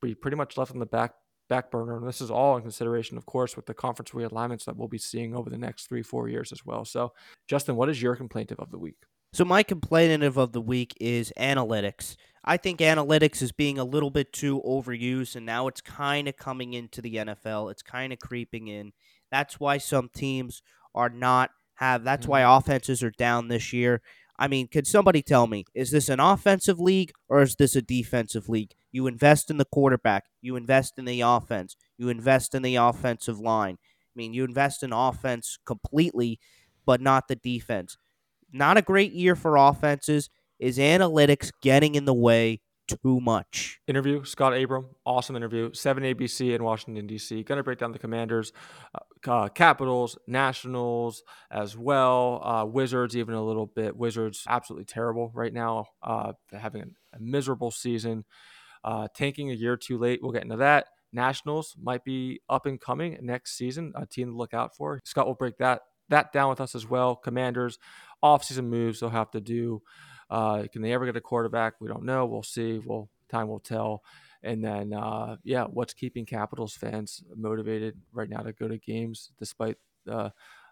be pretty much left on the back back burner. And this is all in consideration, of course, with the conference realignments that we'll be seeing over the next three, four years as well. So, Justin, what is your complaintive of the week? So, my complaintive of the week is analytics. I think analytics is being a little bit too overused, and now it's kind of coming into the NFL. It's kind of creeping in. That's why some teams are not have. That's mm-hmm. why offenses are down this year. I mean, could somebody tell me, is this an offensive league or is this a defensive league? You invest in the quarterback, you invest in the offense, you invest in the offensive line. I mean, you invest in offense completely, but not the defense. Not a great year for offenses. Is analytics getting in the way too much. Interview Scott Abraham, awesome interview. Seven ABC in Washington D.C. Going to break down the Commanders, uh, uh, Capitals, Nationals as well, uh, Wizards even a little bit. Wizards absolutely terrible right now, uh, having a, a, miserable season, uh, tanking a year too late. We'll get into that. Nationals might be up and coming next season, a team to look out for. Scott will break that that down with us as well. Commanders, offseason moves they'll have to do. Uh, can they ever get a quarterback? We don't know. We'll see. Well, time will tell. And then, uh, yeah, what's keeping Capitals fans motivated right now to go to games despite uh,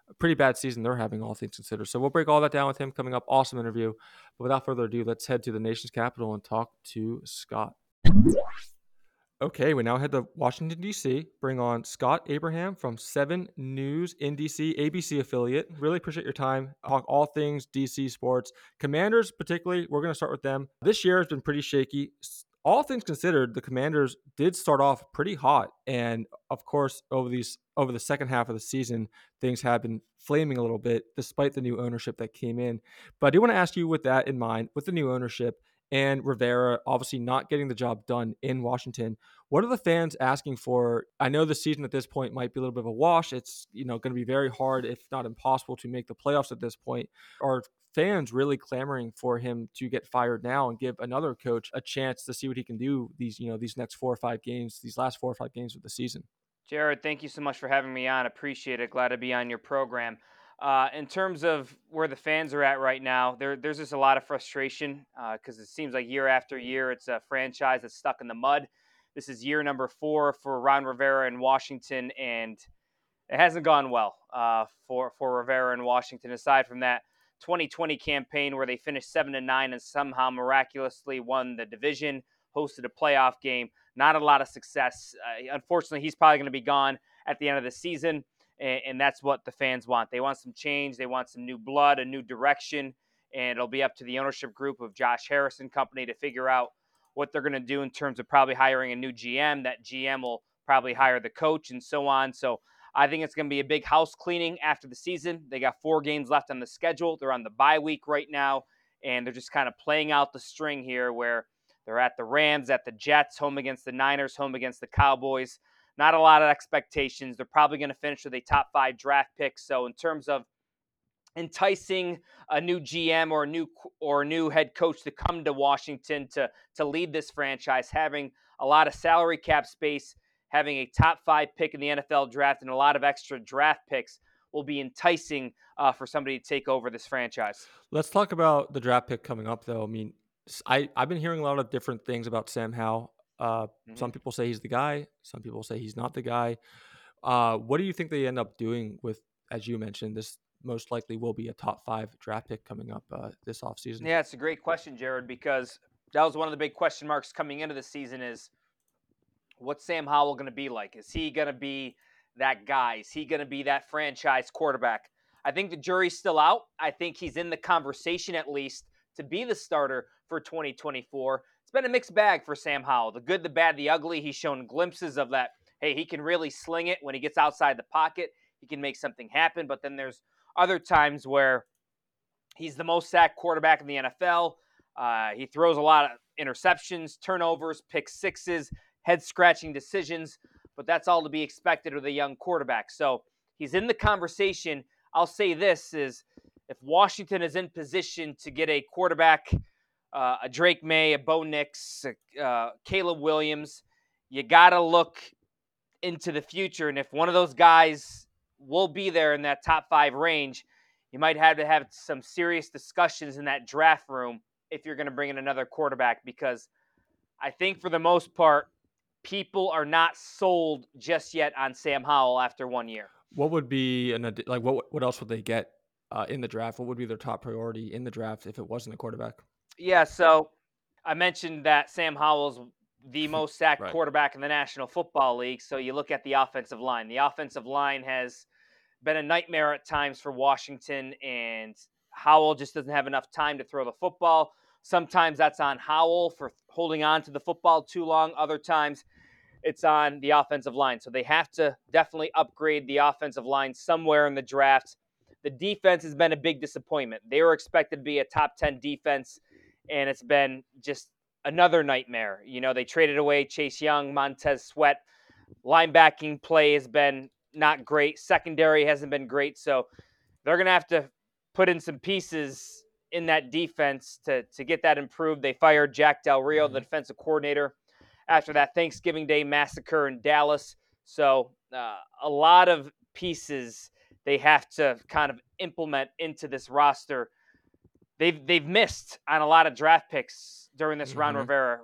a pretty bad season they're having, all things considered. So we'll break all that down with him coming up. Awesome interview. But without further ado, let's head to the nation's capital and talk to Scott. Okay, we now head to Washington, D.C., bring on Scott Abraham from 7 News in D.C., ABC affiliate. Really appreciate your time. Talk all things D.C. sports. Commanders, particularly, we're going to start with them. This year has been pretty shaky. All things considered, the Commanders did start off pretty hot. And of course, over these over the second half of the season, things have been flaming a little bit despite the new ownership that came in. But I do want to ask you with that in mind, with the new ownership, and Rivera obviously not getting the job done in Washington. What are the fans asking for? I know the season at this point might be a little bit of a wash. It's you know going to be very hard, if not impossible, to make the playoffs at this point. Are fans really clamoring for him to get fired now and give another coach a chance to see what he can do these you know these next four or five games, these last four or five games of the season? Jared, thank you so much for having me on. Appreciate it. Glad to be on your program. Uh, in terms of where the fans are at right now, there, there's just a lot of frustration because uh, it seems like year after year it's a franchise that's stuck in the mud. This is year number four for Ron Rivera in Washington, and it hasn't gone well uh, for for Rivera in Washington. Aside from that 2020 campaign where they finished seven and nine and somehow miraculously won the division, hosted a playoff game, not a lot of success. Uh, unfortunately, he's probably going to be gone at the end of the season and, and that's what the fans want. They want some change. They want some new blood, a new direction, and it'll be up to the ownership group of Josh Harris and Company to figure out what they're going to do in terms of probably hiring a new GM. That GM will probably hire the coach and so on. So I think it's going to be a big house cleaning after the season. They got four games left on the schedule. They're on the bye week right now, and they're just kind of playing out the string here where they're at the Rams, at the Jets, home against the Niners, home against the Cowboys not a lot of expectations. They're probably going to finish with a top five draft pick. So in terms of enticing a new GM or a new or a new head coach to come to Washington to to lead this franchise, having a lot of salary cap space, having a top five pick in the NFL draft, and a lot of extra draft picks will be enticing uh, for somebody to take over this franchise. Let's talk about the draft pick coming up, though. I mean, I I've been hearing a lot of different things about Sam Howell. Uh, mm-hmm. Some people say he's the guy. Some people say he's not the guy. Uh, what do you think they end up doing with, as you mentioned, this most likely will be a top five draft pick coming up uh, this offseason? Yeah, it's a great question, Jared, because that was one of the big question marks coming into the season is what's Sam Howell going to be like? Is he going to be that guy? Is he going to be that franchise quarterback? I think the jury's still out. I think he's in the conversation at least to be the starter for 2024. It's been a mixed bag for Sam Howell. The good, the bad, the ugly. He's shown glimpses of that. Hey, he can really sling it when he gets outside the pocket. He can make something happen. But then there's other times where he's the most sacked quarterback in the NFL. Uh, he throws a lot of interceptions, turnovers, pick sixes, head scratching decisions, but that's all to be expected with a young quarterback. So he's in the conversation. I'll say this is if Washington is in position to get a quarterback, uh, a Drake Maye, a Bo Nix, uh, Caleb Williams, you got to look into the future. And if one of those guys will be there in that top five range, you might have to have some serious discussions in that draft room if you're going to bring in another quarterback because I think for the most part, people are not sold just yet on Sam Howell after one year. What would be an like what what else would they get uh, in the draft? What would be their top priority in the draft if it wasn't a quarterback? Yeah, so I mentioned that Sam Howell's the most sacked right. quarterback in the National Football League. So you look at the offensive line. The offensive line has been a nightmare at times for Washington, and Howell just doesn't have enough time to throw the football. Sometimes that's on Howell for holding on to the football too long. Other times it's on the offensive line. So they have to definitely upgrade the offensive line somewhere in the draft. The defense has been a big disappointment. They were expected to be a top 10 defense, and it's been just another nightmare. You know, they traded away Chase Young, Montez Sweat. Linebacking play has been not great. Secondary hasn't been great. So they're going to have to put in some pieces in that defense to, to get that improved. They fired Jack Del Rio, mm-hmm. the defensive coordinator, after that Thanksgiving Day massacre in Dallas. So uh, a lot of pieces they have to kind of implement into this roster. They've they've missed on a lot of draft picks during this mm-hmm. Ron Rivera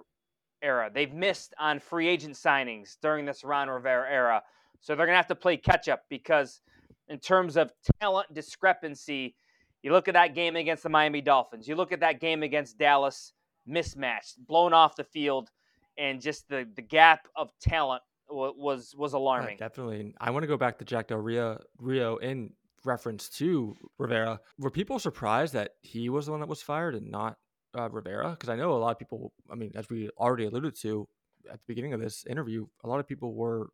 era. They've missed on free agent signings during this Ron Rivera era. So they're going to have to play catch up because, in terms of talent discrepancy, you look at that game against the Miami Dolphins, you look at that game against Dallas, mismatched, blown off the field, and just the, the gap of talent was was alarming. Yeah, definitely. I want to go back to Jack Del Rio, Rio in reference to Rivera. Were people surprised that he was the one that was fired and not uh, Rivera? Because I know a lot of people. I mean, as we already alluded to at the beginning of this interview, a lot of people were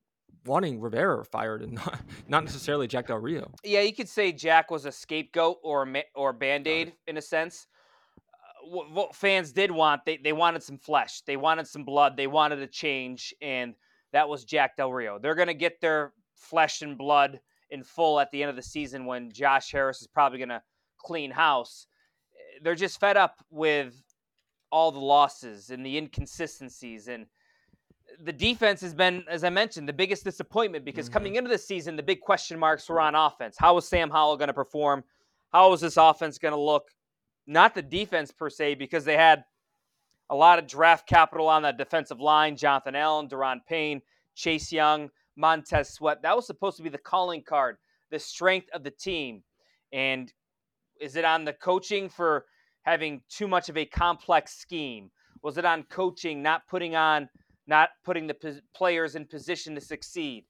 wanting Rivera fired and not, not necessarily Jack Del Rio. Yeah, you could say Jack was a scapegoat or or band aid in a sense. Uh, what, what, fans did want, they, they wanted some flesh, they wanted some blood, they wanted a change, and that was Jack Del Rio. They're going to get their flesh and blood in full at the end of the season when Josh Harris is probably going to clean house. They're just fed up with all the losses and the inconsistencies and – the defense has been, as I mentioned, the biggest disappointment because mm-hmm. coming into the season, the big question marks were on offense. How was Sam Howell going to perform? How was this offense going to look? Not the defense per se, because they had a lot of draft capital on that defensive line Jonathan Allen, Daron Payne, Chase Young, Montez Sweat. That was supposed to be the calling card, the strength of the team. And is it on the coaching for having too much of a complex scheme? Was it on coaching not putting on not putting the players in position to succeed?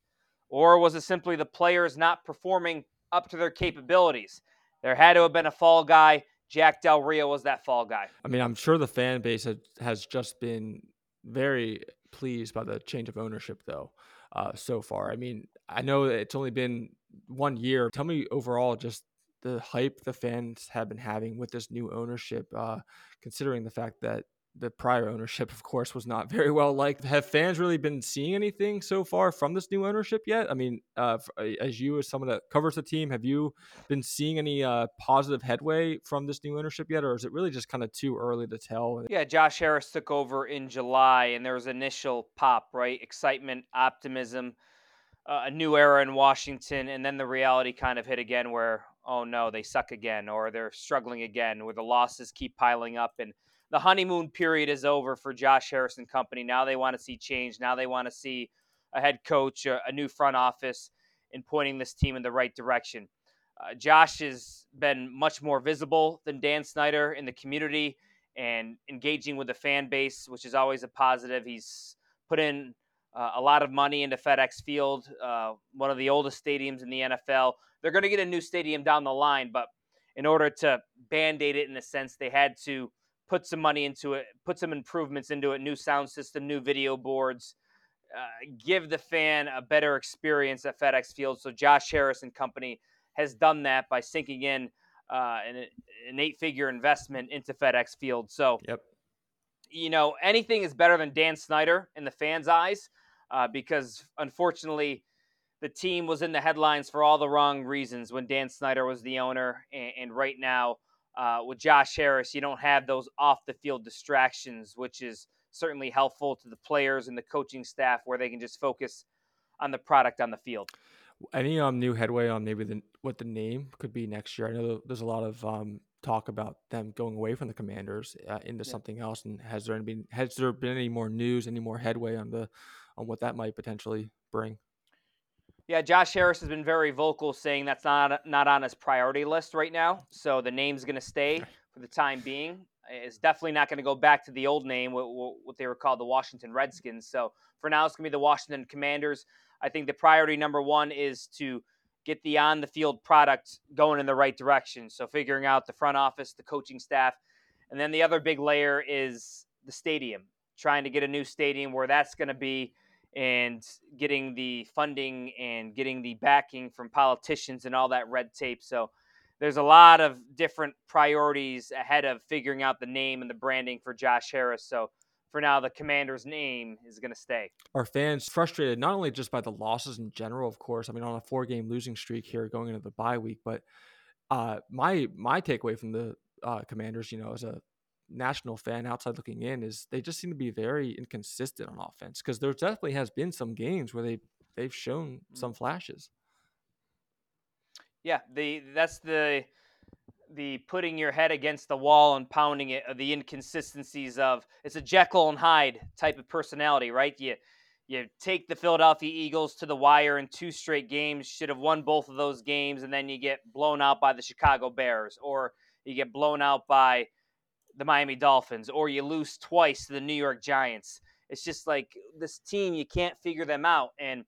Or was it simply the players not performing up to their capabilities? There had to have been a fall guy. Jack Del Rio was that fall guy. I mean, I'm sure the fan base has just been very pleased by the change of ownership, though, uh, so far. I mean, I know it's only been one year. Tell me overall just the hype the fans have been having with this new ownership, uh, considering the fact that the prior ownership, of course, was not very well liked. Have fans really been seeing anything so far from this new ownership yet? I mean, uh, as you, as someone that covers the team, have you been seeing any uh, positive headway from this new ownership yet, or is it really just kind of too early to tell? Yeah, Josh Harris took over in July, and there was initial pop, right? Excitement, optimism, uh, a new era in Washington, and then the reality kind of hit again, where oh no, they suck again, or they're struggling again, where the losses keep piling up and the honeymoon period is over for Josh Harris and Company. Now they want to see change. Now they want to see a head coach, a, a new front office, and pointing this team in the right direction. Uh, Josh has been much more visible than Dan Snyder in the community, and engaging with the fan base, which is always a positive. He's put in uh, a lot of money into FedEx Field, uh, one of the oldest stadiums in the NFL. They're going to get a new stadium down the line, but in order to band aid it in a sense, they had to put some money into it, put some improvements into it, new sound system, new video boards, uh, give the fan a better experience at FedEx Field. So Josh Harris and company has done that by sinking in uh, an, an eight-figure investment into FedEx Field. So, yep. you know, anything is better than Dan Snyder in the fans' eyes uh, because unfortunately the team was in the headlines for all the wrong reasons when Dan Snyder was the owner. And, and right now, uh, with Josh Harris, you don't have those off the field distractions, which is certainly helpful to the players and the coaching staff where they can just focus on the product on the field. Any um new headway on maybe the what the name could be next year? I know there's a lot of um talk about them going away from the Commanders uh, into yeah. something else. And has there been has there been any more news, any more headway on the on what that might potentially bring? Yeah, Josh Harris has been very vocal, saying that's not not on his priority list right now. So the name's going to stay for the time being. It's definitely not going to go back to the old name, what, what they were called, the Washington Redskins. So for now, it's going to be the Washington Commanders. I think the priority number one is to get the on the field product going in the right direction. So figuring out the front office, the coaching staff, and then the other big layer is the stadium. Trying to get a new stadium where that's going to be and getting the funding and getting the backing from politicians and all that red tape. So there's a lot of different priorities ahead of figuring out the name and the branding for Josh Harris. So for now, the commander's name is going to stay. Are fans frustrated not only just by the losses in general, of course? I mean, on a four-game losing streak here going into the bye week, but uh, my my takeaway from the uh, Commanders, you know, as a national fan outside looking in, is they just seem to be very inconsistent on offense because there definitely has been some games where they they've shown mm. some flashes. Yeah, the that's the the putting your head against the wall and pounding it, the inconsistencies of it's a Jekyll and Hyde type of personality, right? You you take the Philadelphia Eagles to the wire in two straight games, should have won both of those games, and then you get blown out by the Chicago Bears, or you get blown out by the Miami Dolphins, or you lose twice to the New York Giants. It's just like this team, you can't figure them out. And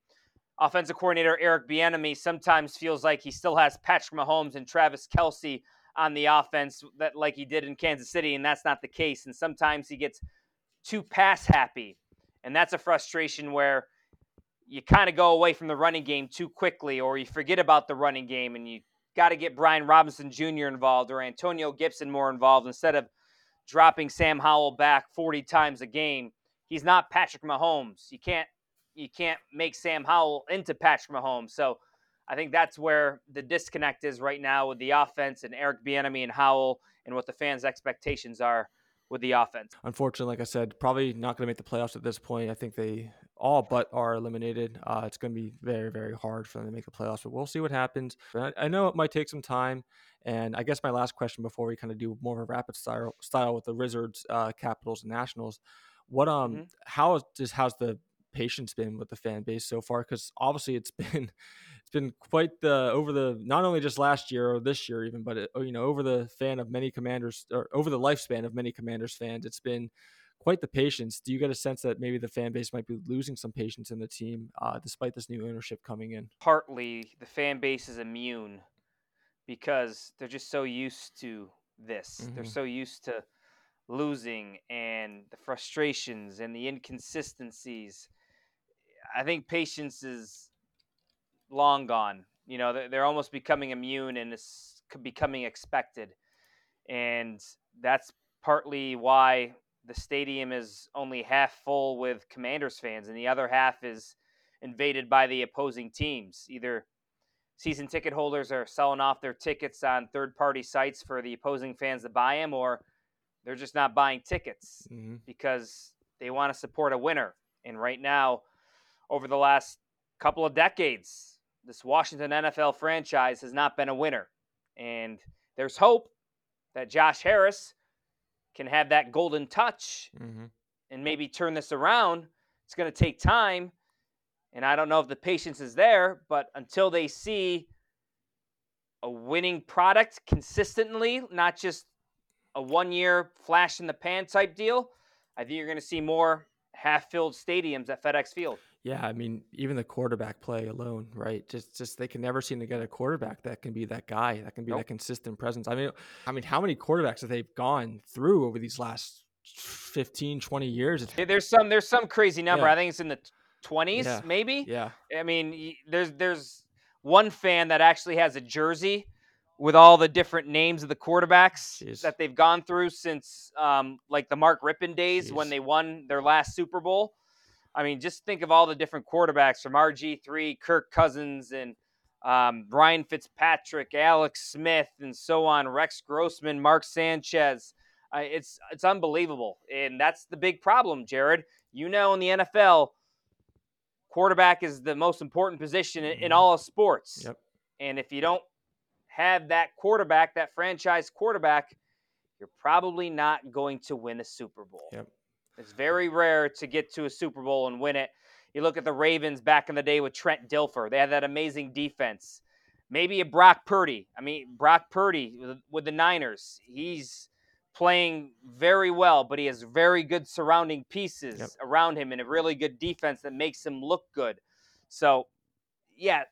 offensive coordinator Eric Bieniemy sometimes feels like he still has Patrick Mahomes and Travis Kelce on the offense that like he did in Kansas City, and that's not the case. And sometimes he gets too pass happy, and that's a frustration where you kind of go away from the running game too quickly, or you forget about the running game, and you got to get Brian Robinson Jr. involved or Antonio Gibson more involved instead of dropping Sam Howell back 40 times a game. He's not Patrick Mahomes. You can't you can't make Sam Howell into Patrick Mahomes. So I think that's where the disconnect is right now with the offense and Eric Bieniemy and Howell and what the fans' expectations are with the offense. Unfortunately, like I said, probably not going to make the playoffs at this point. I think they all but are eliminated. Uh, it's going to be very, very hard for them to make the playoffs, but we'll see what happens. I, I, know it might take some time. And I guess my last question before we kind of do more of a rapid style, style with the Wizards, uh, Capitals, and Nationals, what um, mm-hmm. how is how's the patience been with the fan base so far? Because obviously it's been it's been quite the over the not only just last year or this year even, but it, uh, you know over the fan of many commanders or over the lifespan of many commanders fans, it's been quite the patience. Do you get a sense that maybe the fan base might be losing some patience in the team uh, despite this new ownership coming in? Partly, the fan base is immune because they're just so used to this. Mm-hmm. They're so used to losing and the frustrations and the inconsistencies. I think patience is long gone. You know, they're, they're almost becoming immune and it's becoming expected. And that's partly why the stadium is only half full with Commanders fans, and the other half is invaded by the opposing teams. Either season ticket holders are selling off their tickets on third party sites for the opposing fans to buy them, or they're just not buying tickets mm-hmm. because they want to support a winner. And right now, over the last couple of decades, this Washington NFL franchise has not been a winner. And there's hope that Josh Harris can have that golden touch mm-hmm. and maybe turn this around. It's going to take time. And I don't know if the patience is there, but until they see a winning product consistently, not just a one year flash in the pan type deal, I think you're going to see more half filled stadiums at FedEx Field. Yeah, I mean, even the quarterback play alone, right? Just, just they can never seem to get a quarterback that can be that guy, that can be nope. that consistent presence. I mean, I mean, how many quarterbacks have they gone through over these last 15, 20 years? There's some, there's some crazy number. Yeah. I think it's in the 20s, yeah. maybe. Yeah. I mean, there's, there's one fan that actually has a jersey with all the different names of the quarterbacks Jeez. that they've gone through since, um, like the Mark Rypien days Jeez. when they won their last Super Bowl. I mean, just think of all the different quarterbacks from RG3, Kirk Cousins, and um, Ryan Fitzpatrick, Alex Smith, and so on. Rex Grossman, Mark Sanchez. Uh, it's it's unbelievable, and that's the big problem, Jared. You know, in the NFL, quarterback is the most important position in, in mm-hmm. all of sports. Yep. And if you don't have that quarterback, that franchise quarterback, you're probably not going to win a Super Bowl. Yep. It's very rare to get to a Super Bowl and win it. You look at the Ravens back in the day with Trent Dilfer. They had that amazing defense. Maybe a Brock Purdy. I mean, Brock Purdy with the Niners. He's playing very well, but he has very good surrounding pieces yep. around him and a really good defense that makes him look good. So, yeah,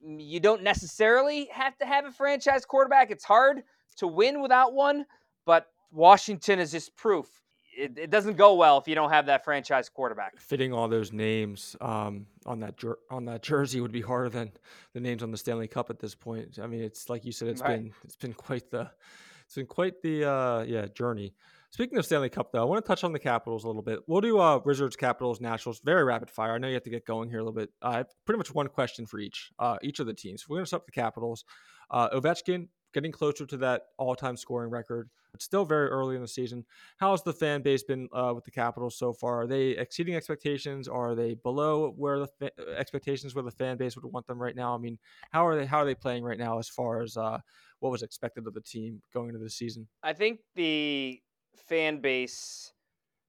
you don't necessarily have to have a franchise quarterback. It's hard to win without one, but Washington is just proof it, it doesn't go well if you don't have that franchise quarterback. Fitting all those names um, on that jer- on that jersey would be harder than the names on the Stanley Cup at this point. I mean, it's like you said, it's right. been it's been quite the it's been quite the uh, yeah journey. Speaking of Stanley Cup, though, I want to touch on the Capitals a little bit. We'll do uh, Wizards, Capitals, Nationals, very rapid fire. I know you have to get going here a little bit. Uh, I have pretty much one question for each uh, each of the teams. We're going to start with the Capitals. Uh, Ovechkin getting closer to that all-time scoring record. It's still very early in the season. How's the fan base been uh, with the Capitals so far? Are they exceeding expectations? Are they below where the fa- expectations where the fan base would want them right now? I mean, how are they? How are they playing right now as far as uh, what was expected of the team going into the season? I think the fan base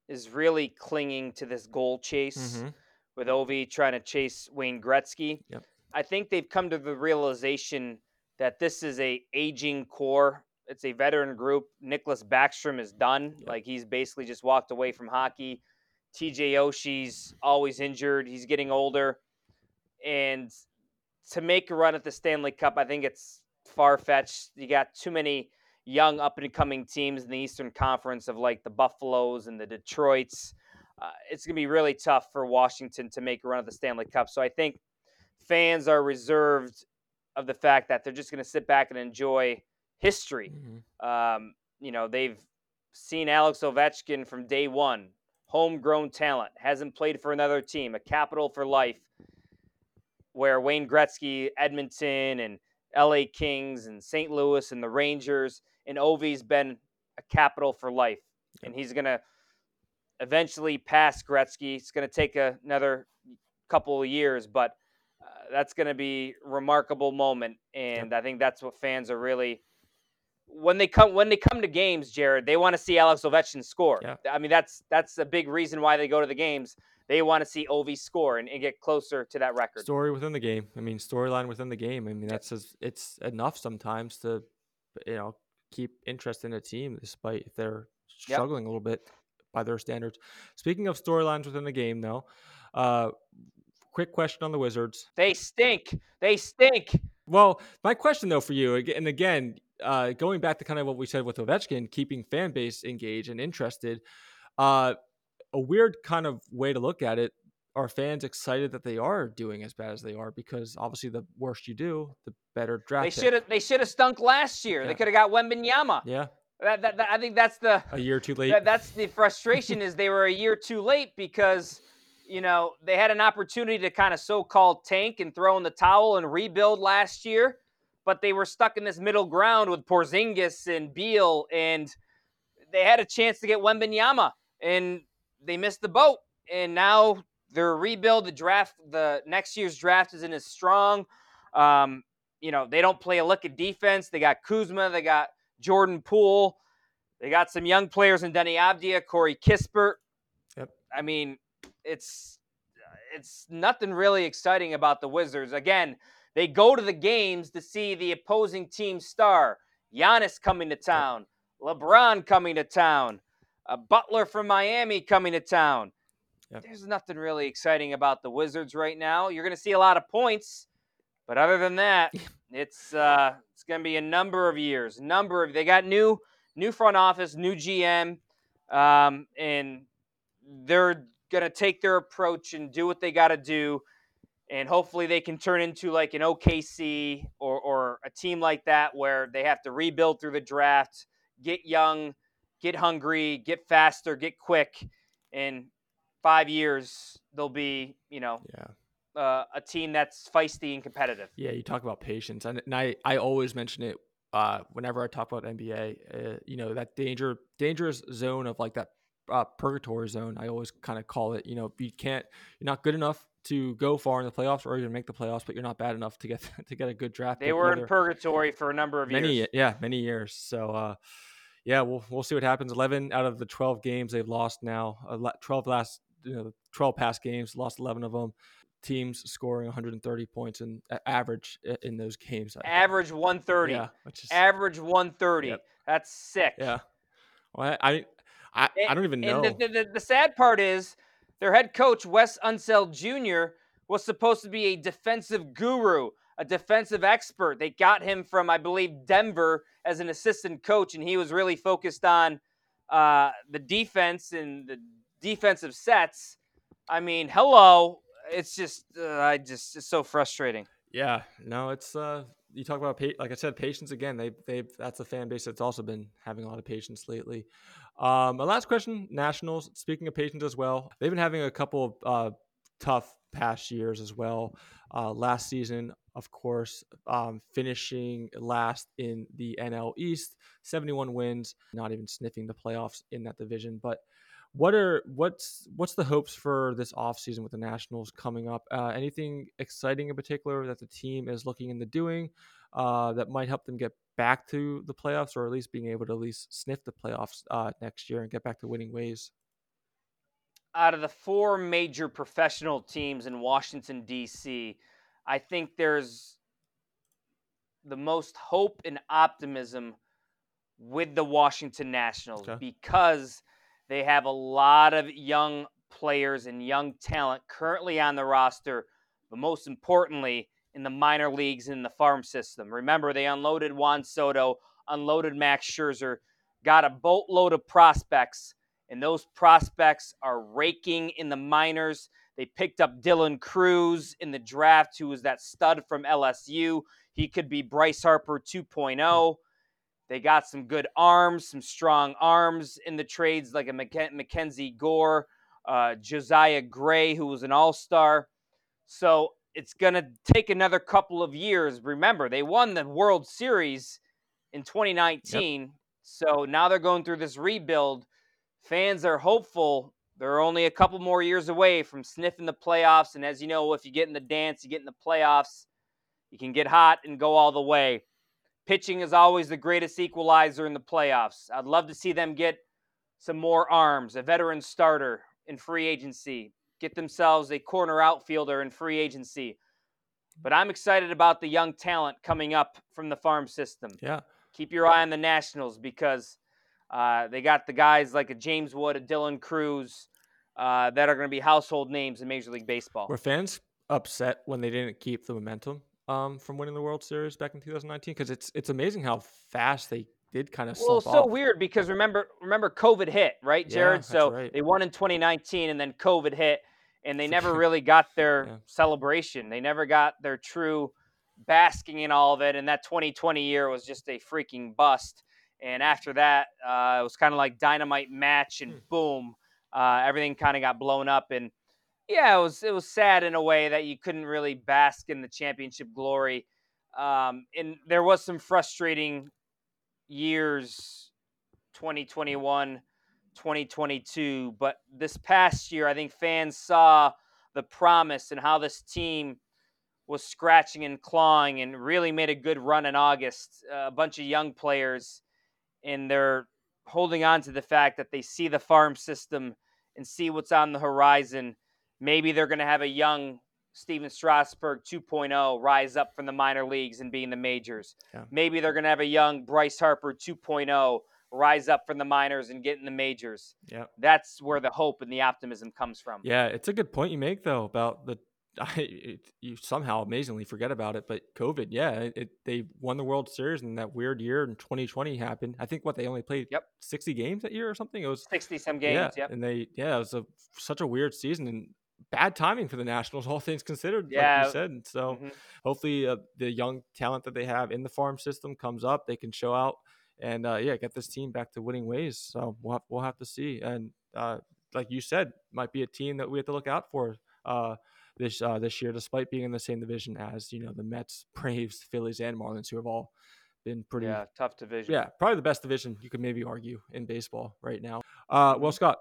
is really clinging to this goal chase mm-hmm. with Ovi trying to chase Wayne Gretzky. Yep. I think they've come to the realization that this is a aging core. It's a veteran group. Nicklas Backstrom is done. Yep. Like he's basically just walked away from hockey. TJ Oshie's always injured. He's getting older. And to make a run at the Stanley Cup, I think it's far fetched. You got too many young up and coming teams in the Eastern Conference of like the Buffaloes and the Detroits. Uh, it's going to be really tough for Washington to make a run at the Stanley Cup. So I think fans are reserved of the fact that they're just going to sit back and enjoy history. Mm-hmm. Um, you know, they've seen Alex Ovechkin from day one, homegrown talent, hasn't played for another team, a capital for life. Where Wayne Gretzky, Edmonton, and LA Kings, and St. Louis, and the Rangers, and Ovi's been a capital for life. And he's going to eventually pass Gretzky. It's going to take a, another couple of years, but that's going to be remarkable moment, and. I think that's what fans are really when they come when they come to games, Jared. They want to see Alex Ovechkin score. Yeah. I mean, that's that's a big reason why they go to the games. They want to see Ovi score and, and get closer to that record. Story within the game. I mean, storyline within the game. I mean, that's it's enough sometimes to, you know, keep interest in a team despite if they're struggling yep. a little bit by their standards. Speaking of storylines within the game, though, uh, quick question on the Wizards. They stink. They stink. Well, my question though for you, and again, uh, going back to kind of what we said with Ovechkin, keeping fan base engaged and interested. Uh, a weird kind of way to look at it. Are fans excited that they are doing as bad as they are? Because obviously, the worse you do, the better draft. They should have. They should have stunk last year. Yeah. They could have got Wembanyama. Yeah. That, that, that, I think that's the a year too late. That, that's the frustration is they were a year too late because you know, they had an opportunity to kind of so called tank and throw in the towel and rebuild last year, but they were stuck in this middle ground with Porzingis and Beal, and they had a chance to get Wembanyama, and they missed the boat. And now their rebuild, the draft, the next year's draft isn't as strong. Um, you know, they don't play a lick of defense. They got Kuzma, they got Jordan Poole, they got some young players in Deni Avdija, Corey Kispert. Yep. I mean, it's it's nothing really exciting about the Wizards. Again, they go to the games to see the opposing team star. Giannis coming to town. LeBron coming to town, a Butler from Miami coming to town. Yep. There's nothing really exciting about the Wizards right now. You're going to see a lot of points, but other than that, it's uh, it's going to be a number of years. Number of they got new new front office, new GM, um, and they're going to take their approach and do what they got to do. And hopefully they can turn into like an OKC or, or a team like that where they have to rebuild through the draft, get young, get hungry, get faster, get quick. In five years, they'll be, you know, yeah. uh, a team that's feisty and competitive. Yeah, you talk about patience. And, and I, I always mention it uh, whenever I talk about NBA, uh, you know, that danger, dangerous zone of like that uh, purgatory zone. I always kind of call it. You know, you can't, you're not good enough to go far in the playoffs or even make the playoffs, but you're not bad enough to get to get a good draft. They were in purgatory for a number of many, years. Yeah, many years. So, uh, yeah, we'll we'll see what happens. Eleven out of the twelve games they've lost now. Uh, twelve last, you know, twelve past games, lost eleven of them. Teams scoring 130 points in average in those games. Average 130. Yeah, is, average 130. Yep. That's sick. Yeah. Well, I, I, I don't even know. And the, the, the, sad part is their head coach, Wes Unseld Jr., was supposed to be a defensive guru, a defensive expert. They got him from, I believe, Denver as an assistant coach, and he was really focused on uh, the defense and the defensive sets. I mean, hello. It's just, uh, I just, it's so frustrating. Yeah, no, it's uh, you talk about like I said, patience again. They they that's a fan base that's also been having a lot of patience lately. Um, my last question, Nationals. Speaking of patience as well, they've been having a couple of uh, tough past years as well. Uh, last season, of course, um, finishing last in the NL East, 71 wins, not even sniffing the playoffs in that division. But what are what's what's the hopes for this offseason with the Nationals coming up? Uh, anything exciting in particular that the team is looking into doing uh, that might help them get back to the playoffs, or at least being able to at least sniff the playoffs uh, next year and get back to winning ways? Out of the four major professional teams in Washington D.C., I think there's the most hope and optimism with the Washington Nationals okay. because they have a lot of young players and young talent currently on the roster, but most importantly, in the minor leagues in the farm system. Remember, they unloaded Juan Soto, unloaded Max Scherzer, got a boatload of prospects, and those prospects are raking in the minors. They picked up Dylan Crews in the draft, who was that stud from LSU. He could be Bryce Harper 2.0. They got some good arms, some strong arms in the trades, like a Mackenzie Gore, uh, Josiah Gray, who was an all star. So it's going to take another couple of years. Remember, they won the World Series in 2019. Yep. So now they're going through this rebuild. Fans are hopeful. They're only a couple more years away from sniffing the playoffs. And as you know, if you get in the dance, you get in the playoffs, you can get hot and go all the way. Pitching is always the greatest equalizer in the playoffs. I'd love to see them get some more arms, a veteran starter in free agency, get themselves a corner outfielder in free agency. But I'm excited about the young talent coming up from the farm system. Yeah. Keep your eye on the Nationals because uh, they got the guys like a James Wood, a Dylan Crews uh, that are going to be household names in Major League Baseball. Were fans upset when they didn't keep the momentum? Um, from winning the World Series back in 2019? Because it's it's amazing how fast they did kind of. Well, it's so weird because remember remember COVID hit right, Jared? Yeah, so right. they won in 2019, and then COVID hit, and they never really got their yeah. celebration. They never got their true basking in all of it. And that 2020 year was just a freaking bust. And after that, uh, it was kind of like dynamite match, and hmm. boom, uh, everything kind of got blown up. And yeah, it was it was sad in a way that you couldn't really bask in the championship glory. Um, and there was some frustrating years 2021 2022 but this past year i think fans saw the promise and how this team was scratching and clawing and really made a good run in august uh, a bunch of young players and they're holding on to the fact that they see the farm system and see what's on the horizon maybe they're going to have a young Stephen Strasburg 2.0 rise up from the minor leagues and be in the majors. Yeah. Maybe they're going to have a young Bryce Harper 2.0 rise up from the minors and get in the majors. Yeah. That's where the hope and the optimism comes from. Yeah, it's a good point you make though about the I, it, you somehow amazingly forget about it, but COVID, yeah, it, they won the World Series in that weird year in 2020 happened. I think what they only played yep. 60 games that year or something. It was 60 some games. Yeah, yep. and they yeah, it was a, such a weird season and bad timing for the Nationals, all things considered. Yeah, like you said. So mm-hmm. hopefully uh, the young talent that they have in the farm system comes up. They can show out and uh, yeah, get this team back to winning ways. So we'll have, we'll have to see. And uh, like you said, might be a team that we have to look out for uh, this uh, this year, despite being in the same division as you know the Mets, Braves, Phillies, and Marlins, who have all been pretty yeah tough division. Yeah, probably the best division you could maybe argue in baseball right now. Uh, well, Scott,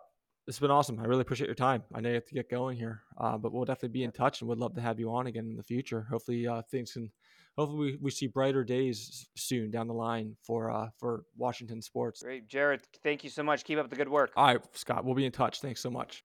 this has been awesome. I really appreciate your time. I know you have to get going here, uh, but we'll definitely be in touch and would love to have you on again in the future. Hopefully, uh, things can. Hopefully, we, we see brighter days soon down the line for uh, for Washington sports. Great, Jared. Thank you so much. Keep up the good work. All right, Scott. We'll be in touch. Thanks so much.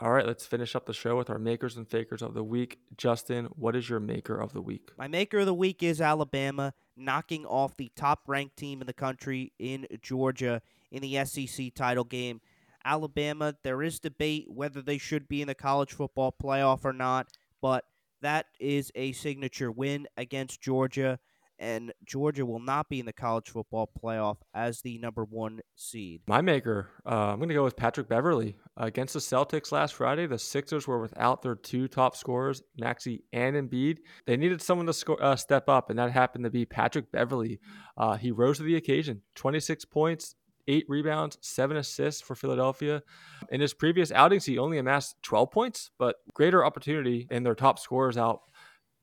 All right, let's finish up the show with our makers and fakers of the week. Justin, what is your maker of the week? My maker of the week is Alabama, knocking off the top ranked team in the country in Georgia in the SEC title game. Alabama, there is debate whether they should be in the college football playoff or not, but that is a signature win against Georgia and Georgia will not be in the college football playoff as the number one seed. My maker, uh, I'm going to go with Patrick Beverley. Uh, against the Celtics last Friday, the Sixers were without their two top scorers, Maxey and Embiid. They needed someone to score, uh, step up, and that happened to be Patrick Beverley. Uh, he rose to the occasion 26 points, eight rebounds, seven assists for Philadelphia. In his previous outings, he only amassed 12 points, but greater opportunity in their top scorers out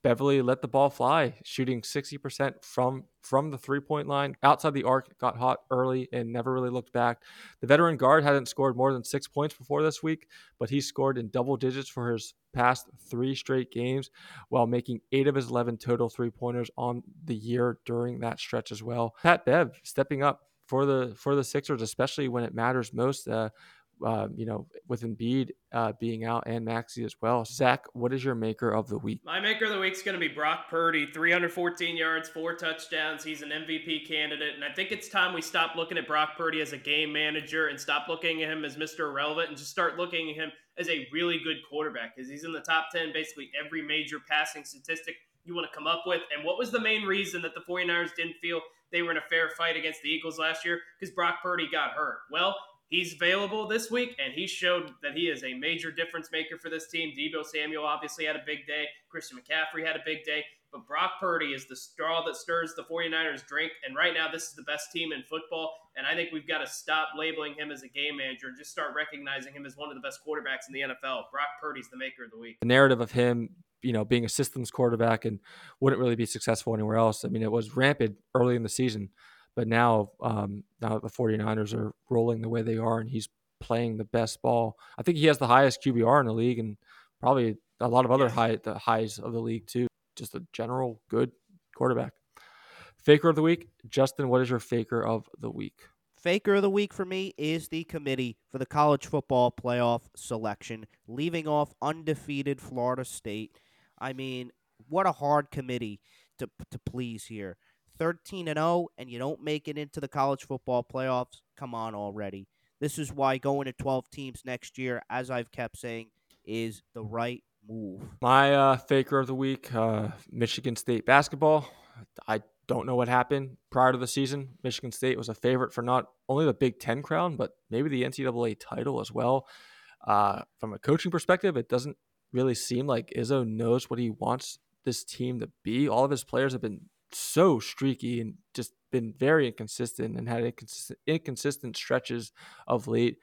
Beverley let the ball fly, shooting 60% from from the three-point line. Outside the arc, got hot early and never really looked back. The veteran guard hadn't scored more than 6 points before this week, but he scored in double digits for his past 3 straight games while making 8 of his 11 total three-pointers on the year during that stretch as well. Pat Bev stepping up for the for the Sixers, especially when it matters most. Uh, uh, you know, with Embiid uh, being out and Maxey as well. Zach, what is your maker of the week? My maker of the week is going to be Brock Purdy, 314 yards, four touchdowns. He's an MVP candidate, and I think it's time we stop looking at Brock Purdy as a game manager and stop looking at him as Mr. Irrelevant and just start looking at him as a really good quarterback because he's in the top 10 basically every major passing statistic you want to come up with. And what was the main reason that the 49ers didn't feel they were in a fair fight against the Eagles last year? Because Brock Purdy got hurt. Well, He's available this week, and he showed that he is a major difference maker for this team. Deebo Samuel obviously had a big day. Christian McCaffrey had a big day. But Brock Purdy is the straw that stirs the 49ers drink. And right now, this is the best team in football. And I think we've got to stop labeling him as a game manager and just start recognizing him as one of the best quarterbacks in the NFL. Brock Purdy's the maker of the week. The narrative of him, you know, being a systems quarterback and wouldn't really be successful anywhere else. I mean, it was rampant early in the season. But now, um, now the 49ers are rolling the way they are, and he's playing the best ball. I think he has the highest QBR in the league, and probably a lot of other high the highs of the league too. Just a general good quarterback. Faker of the week, Justin. What is your faker of the week? Faker of the week for me is the committee for the college football playoff selection, leaving off undefeated Florida State. I mean, what a hard committee to to please here. 13 and 0 and you don't make it into the college football playoffs, come on already. This is why going to 12 teams next year, as I've kept saying, is the right move. My uh, faker of the week, uh, Michigan State basketball. I don't know what happened prior to the season. Michigan State was a favorite for not only the Big Ten crown, but maybe the NCAA title as well. Uh, from a coaching perspective, it doesn't really seem like Izzo knows what he wants this team to be. All of his players have been so streaky and just been very inconsistent and had inconsistent, inconsistent stretches of late.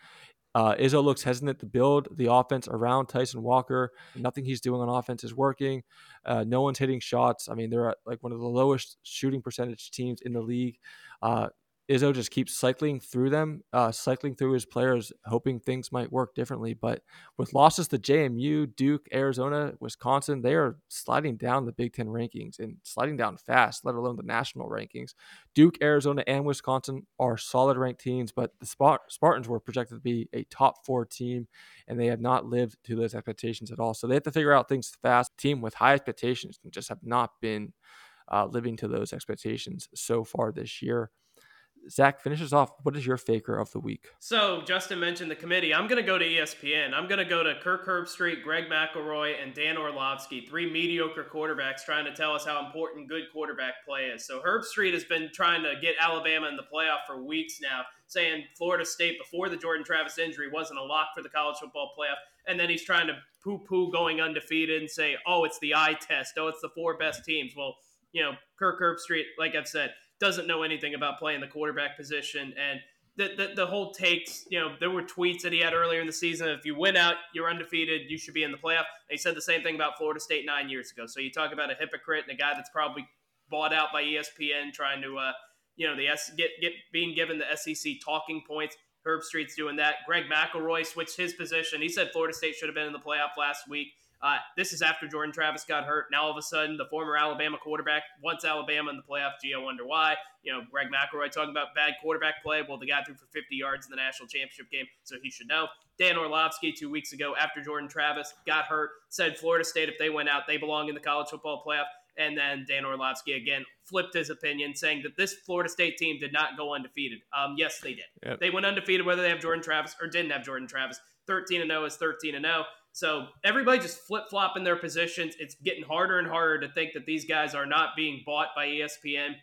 Uh, Izzo looks hesitant to build the offense around Tyson Walker. Nothing he's doing on offense is working. Uh, no one's hitting shots. I mean, they're like one of the lowest shooting percentage teams in the league. Uh, Izzo just keeps cycling through them, uh, cycling through his players, hoping things might work differently. But with losses to JMU, Duke, Arizona, Wisconsin, they are sliding down the Big Ten rankings and sliding down fast, let alone the national rankings. Duke, Arizona, and Wisconsin are solid ranked teams, but the Spartans were projected to be a top four team, and they have not lived to those expectations at all. So they have to figure out things fast. team with high expectations and just have not been uh, living to those expectations so far this year. Zach finishes off. What is your faker of the week? So Justin mentioned the committee. I'm going to go to ESPN. I'm going to go to Kirk Herbstreit, Greg McElroy, and Dan Orlovsky, three mediocre quarterbacks, trying to tell us how important good quarterback play is. So Herbstreit has been trying to get Alabama in the playoff for weeks now, saying Florida State before the Jordan Travis injury wasn't a lock for the college football playoff, and then he's trying to poo-poo going undefeated and say, "Oh, it's the eye test. Oh, it's the four best teams." Well, you know, Kirk Herbstreit, like I've said doesn't know anything about playing the quarterback position. And the, the, the whole takes, you know, there were tweets that he had earlier in the season. If you win out, you're undefeated, you should be in the playoff. And he said the same thing about Florida State nine years ago. So you talk about a hypocrite and a guy that's probably bought out by ESPN trying to, uh, you know, the S get get being given the SEC talking points. Herbstreit's doing that. Greg McElroy switched his position. He said Florida State should have been in the playoff last week. Uh, this is after Jordan Travis got hurt. Now all of a sudden, the former Alabama quarterback wants Alabama in the playoff. Gee, I wonder why. You know, Greg McElroy talking about bad quarterback play. Well, the guy threw for 50 yards in the national championship game, so he should know. Dan Orlovsky two weeks ago after Jordan Travis got hurt said Florida State if they went out, they belong in the college football playoff. And then Dan Orlovsky again flipped his opinion, saying that this Florida State team did not go undefeated. Um, yes, they did. Yep. They went undefeated whether they have Jordan Travis or didn't have Jordan Travis. 13 and 0 is 13 and 0. So everybody just flip flopping their positions. It's getting harder and harder to think that these guys are not being bought by ESPN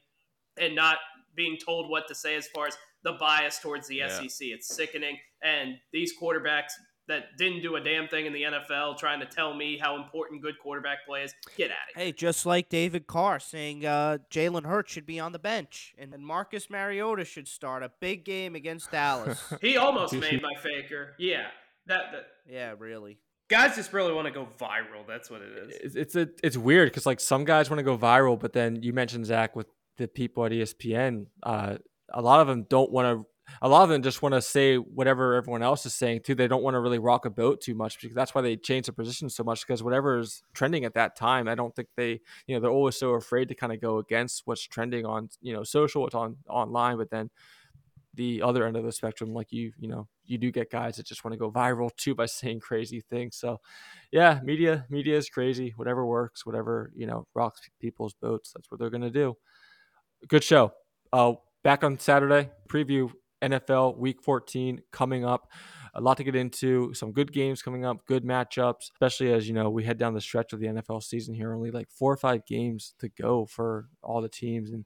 and not being told what to say as far as the bias towards the yeah. SEC. It's sickening. And these quarterbacks that didn't do a damn thing in the NFL trying to tell me how important good quarterback play is, get at it. Hey, just like David Carr saying uh, Jalen Hurts should be on the bench and Marcus Mariota should start a big game against Dallas. he almost made my faker. Yeah. That, that yeah, really guys just really want to go viral. That's what it is. It's a, it's weird because like some guys want to go viral, but then you mentioned Zach with the people at ESPN. Uh, a lot of them don't want to. A lot of them just want to say whatever everyone else is saying too. They don't want to really rock a boat too much because that's why they change the position so much. Because whatever is trending at that time, I don't think they, you know, they're always so afraid to kind of go against what's trending on, you know, social, what's on online. But then the other end of the spectrum, like you, you know, you do get guys that just want to go viral too by saying crazy things. So, yeah, media, media is crazy. Whatever works, whatever you know rocks people's boats. That's what they're gonna do. Good show. Uh, back on Saturday, preview NFL Week 14 coming up. A lot to get into. Some good games coming up. Good matchups, especially as you know we head down the stretch of the NFL season here. Only like four or five games to go for all the teams and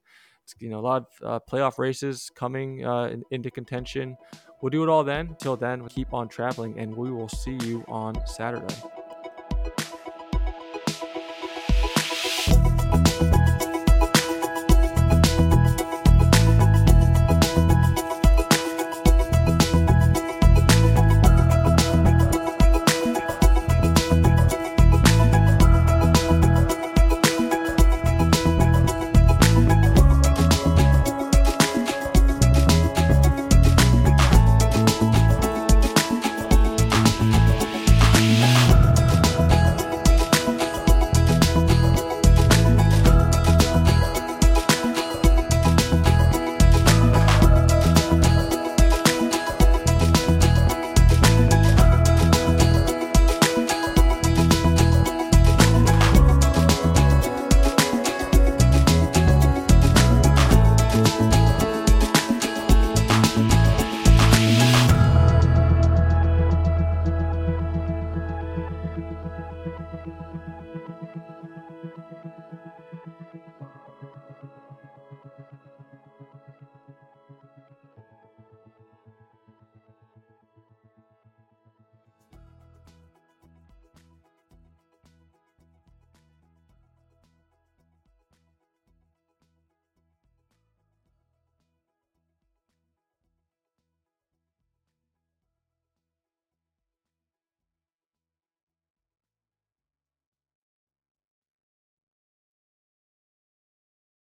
you know a lot of uh, playoff races coming uh, in, into contention. We'll do it all then. Till then, keep on traveling, and we will see you on Saturday.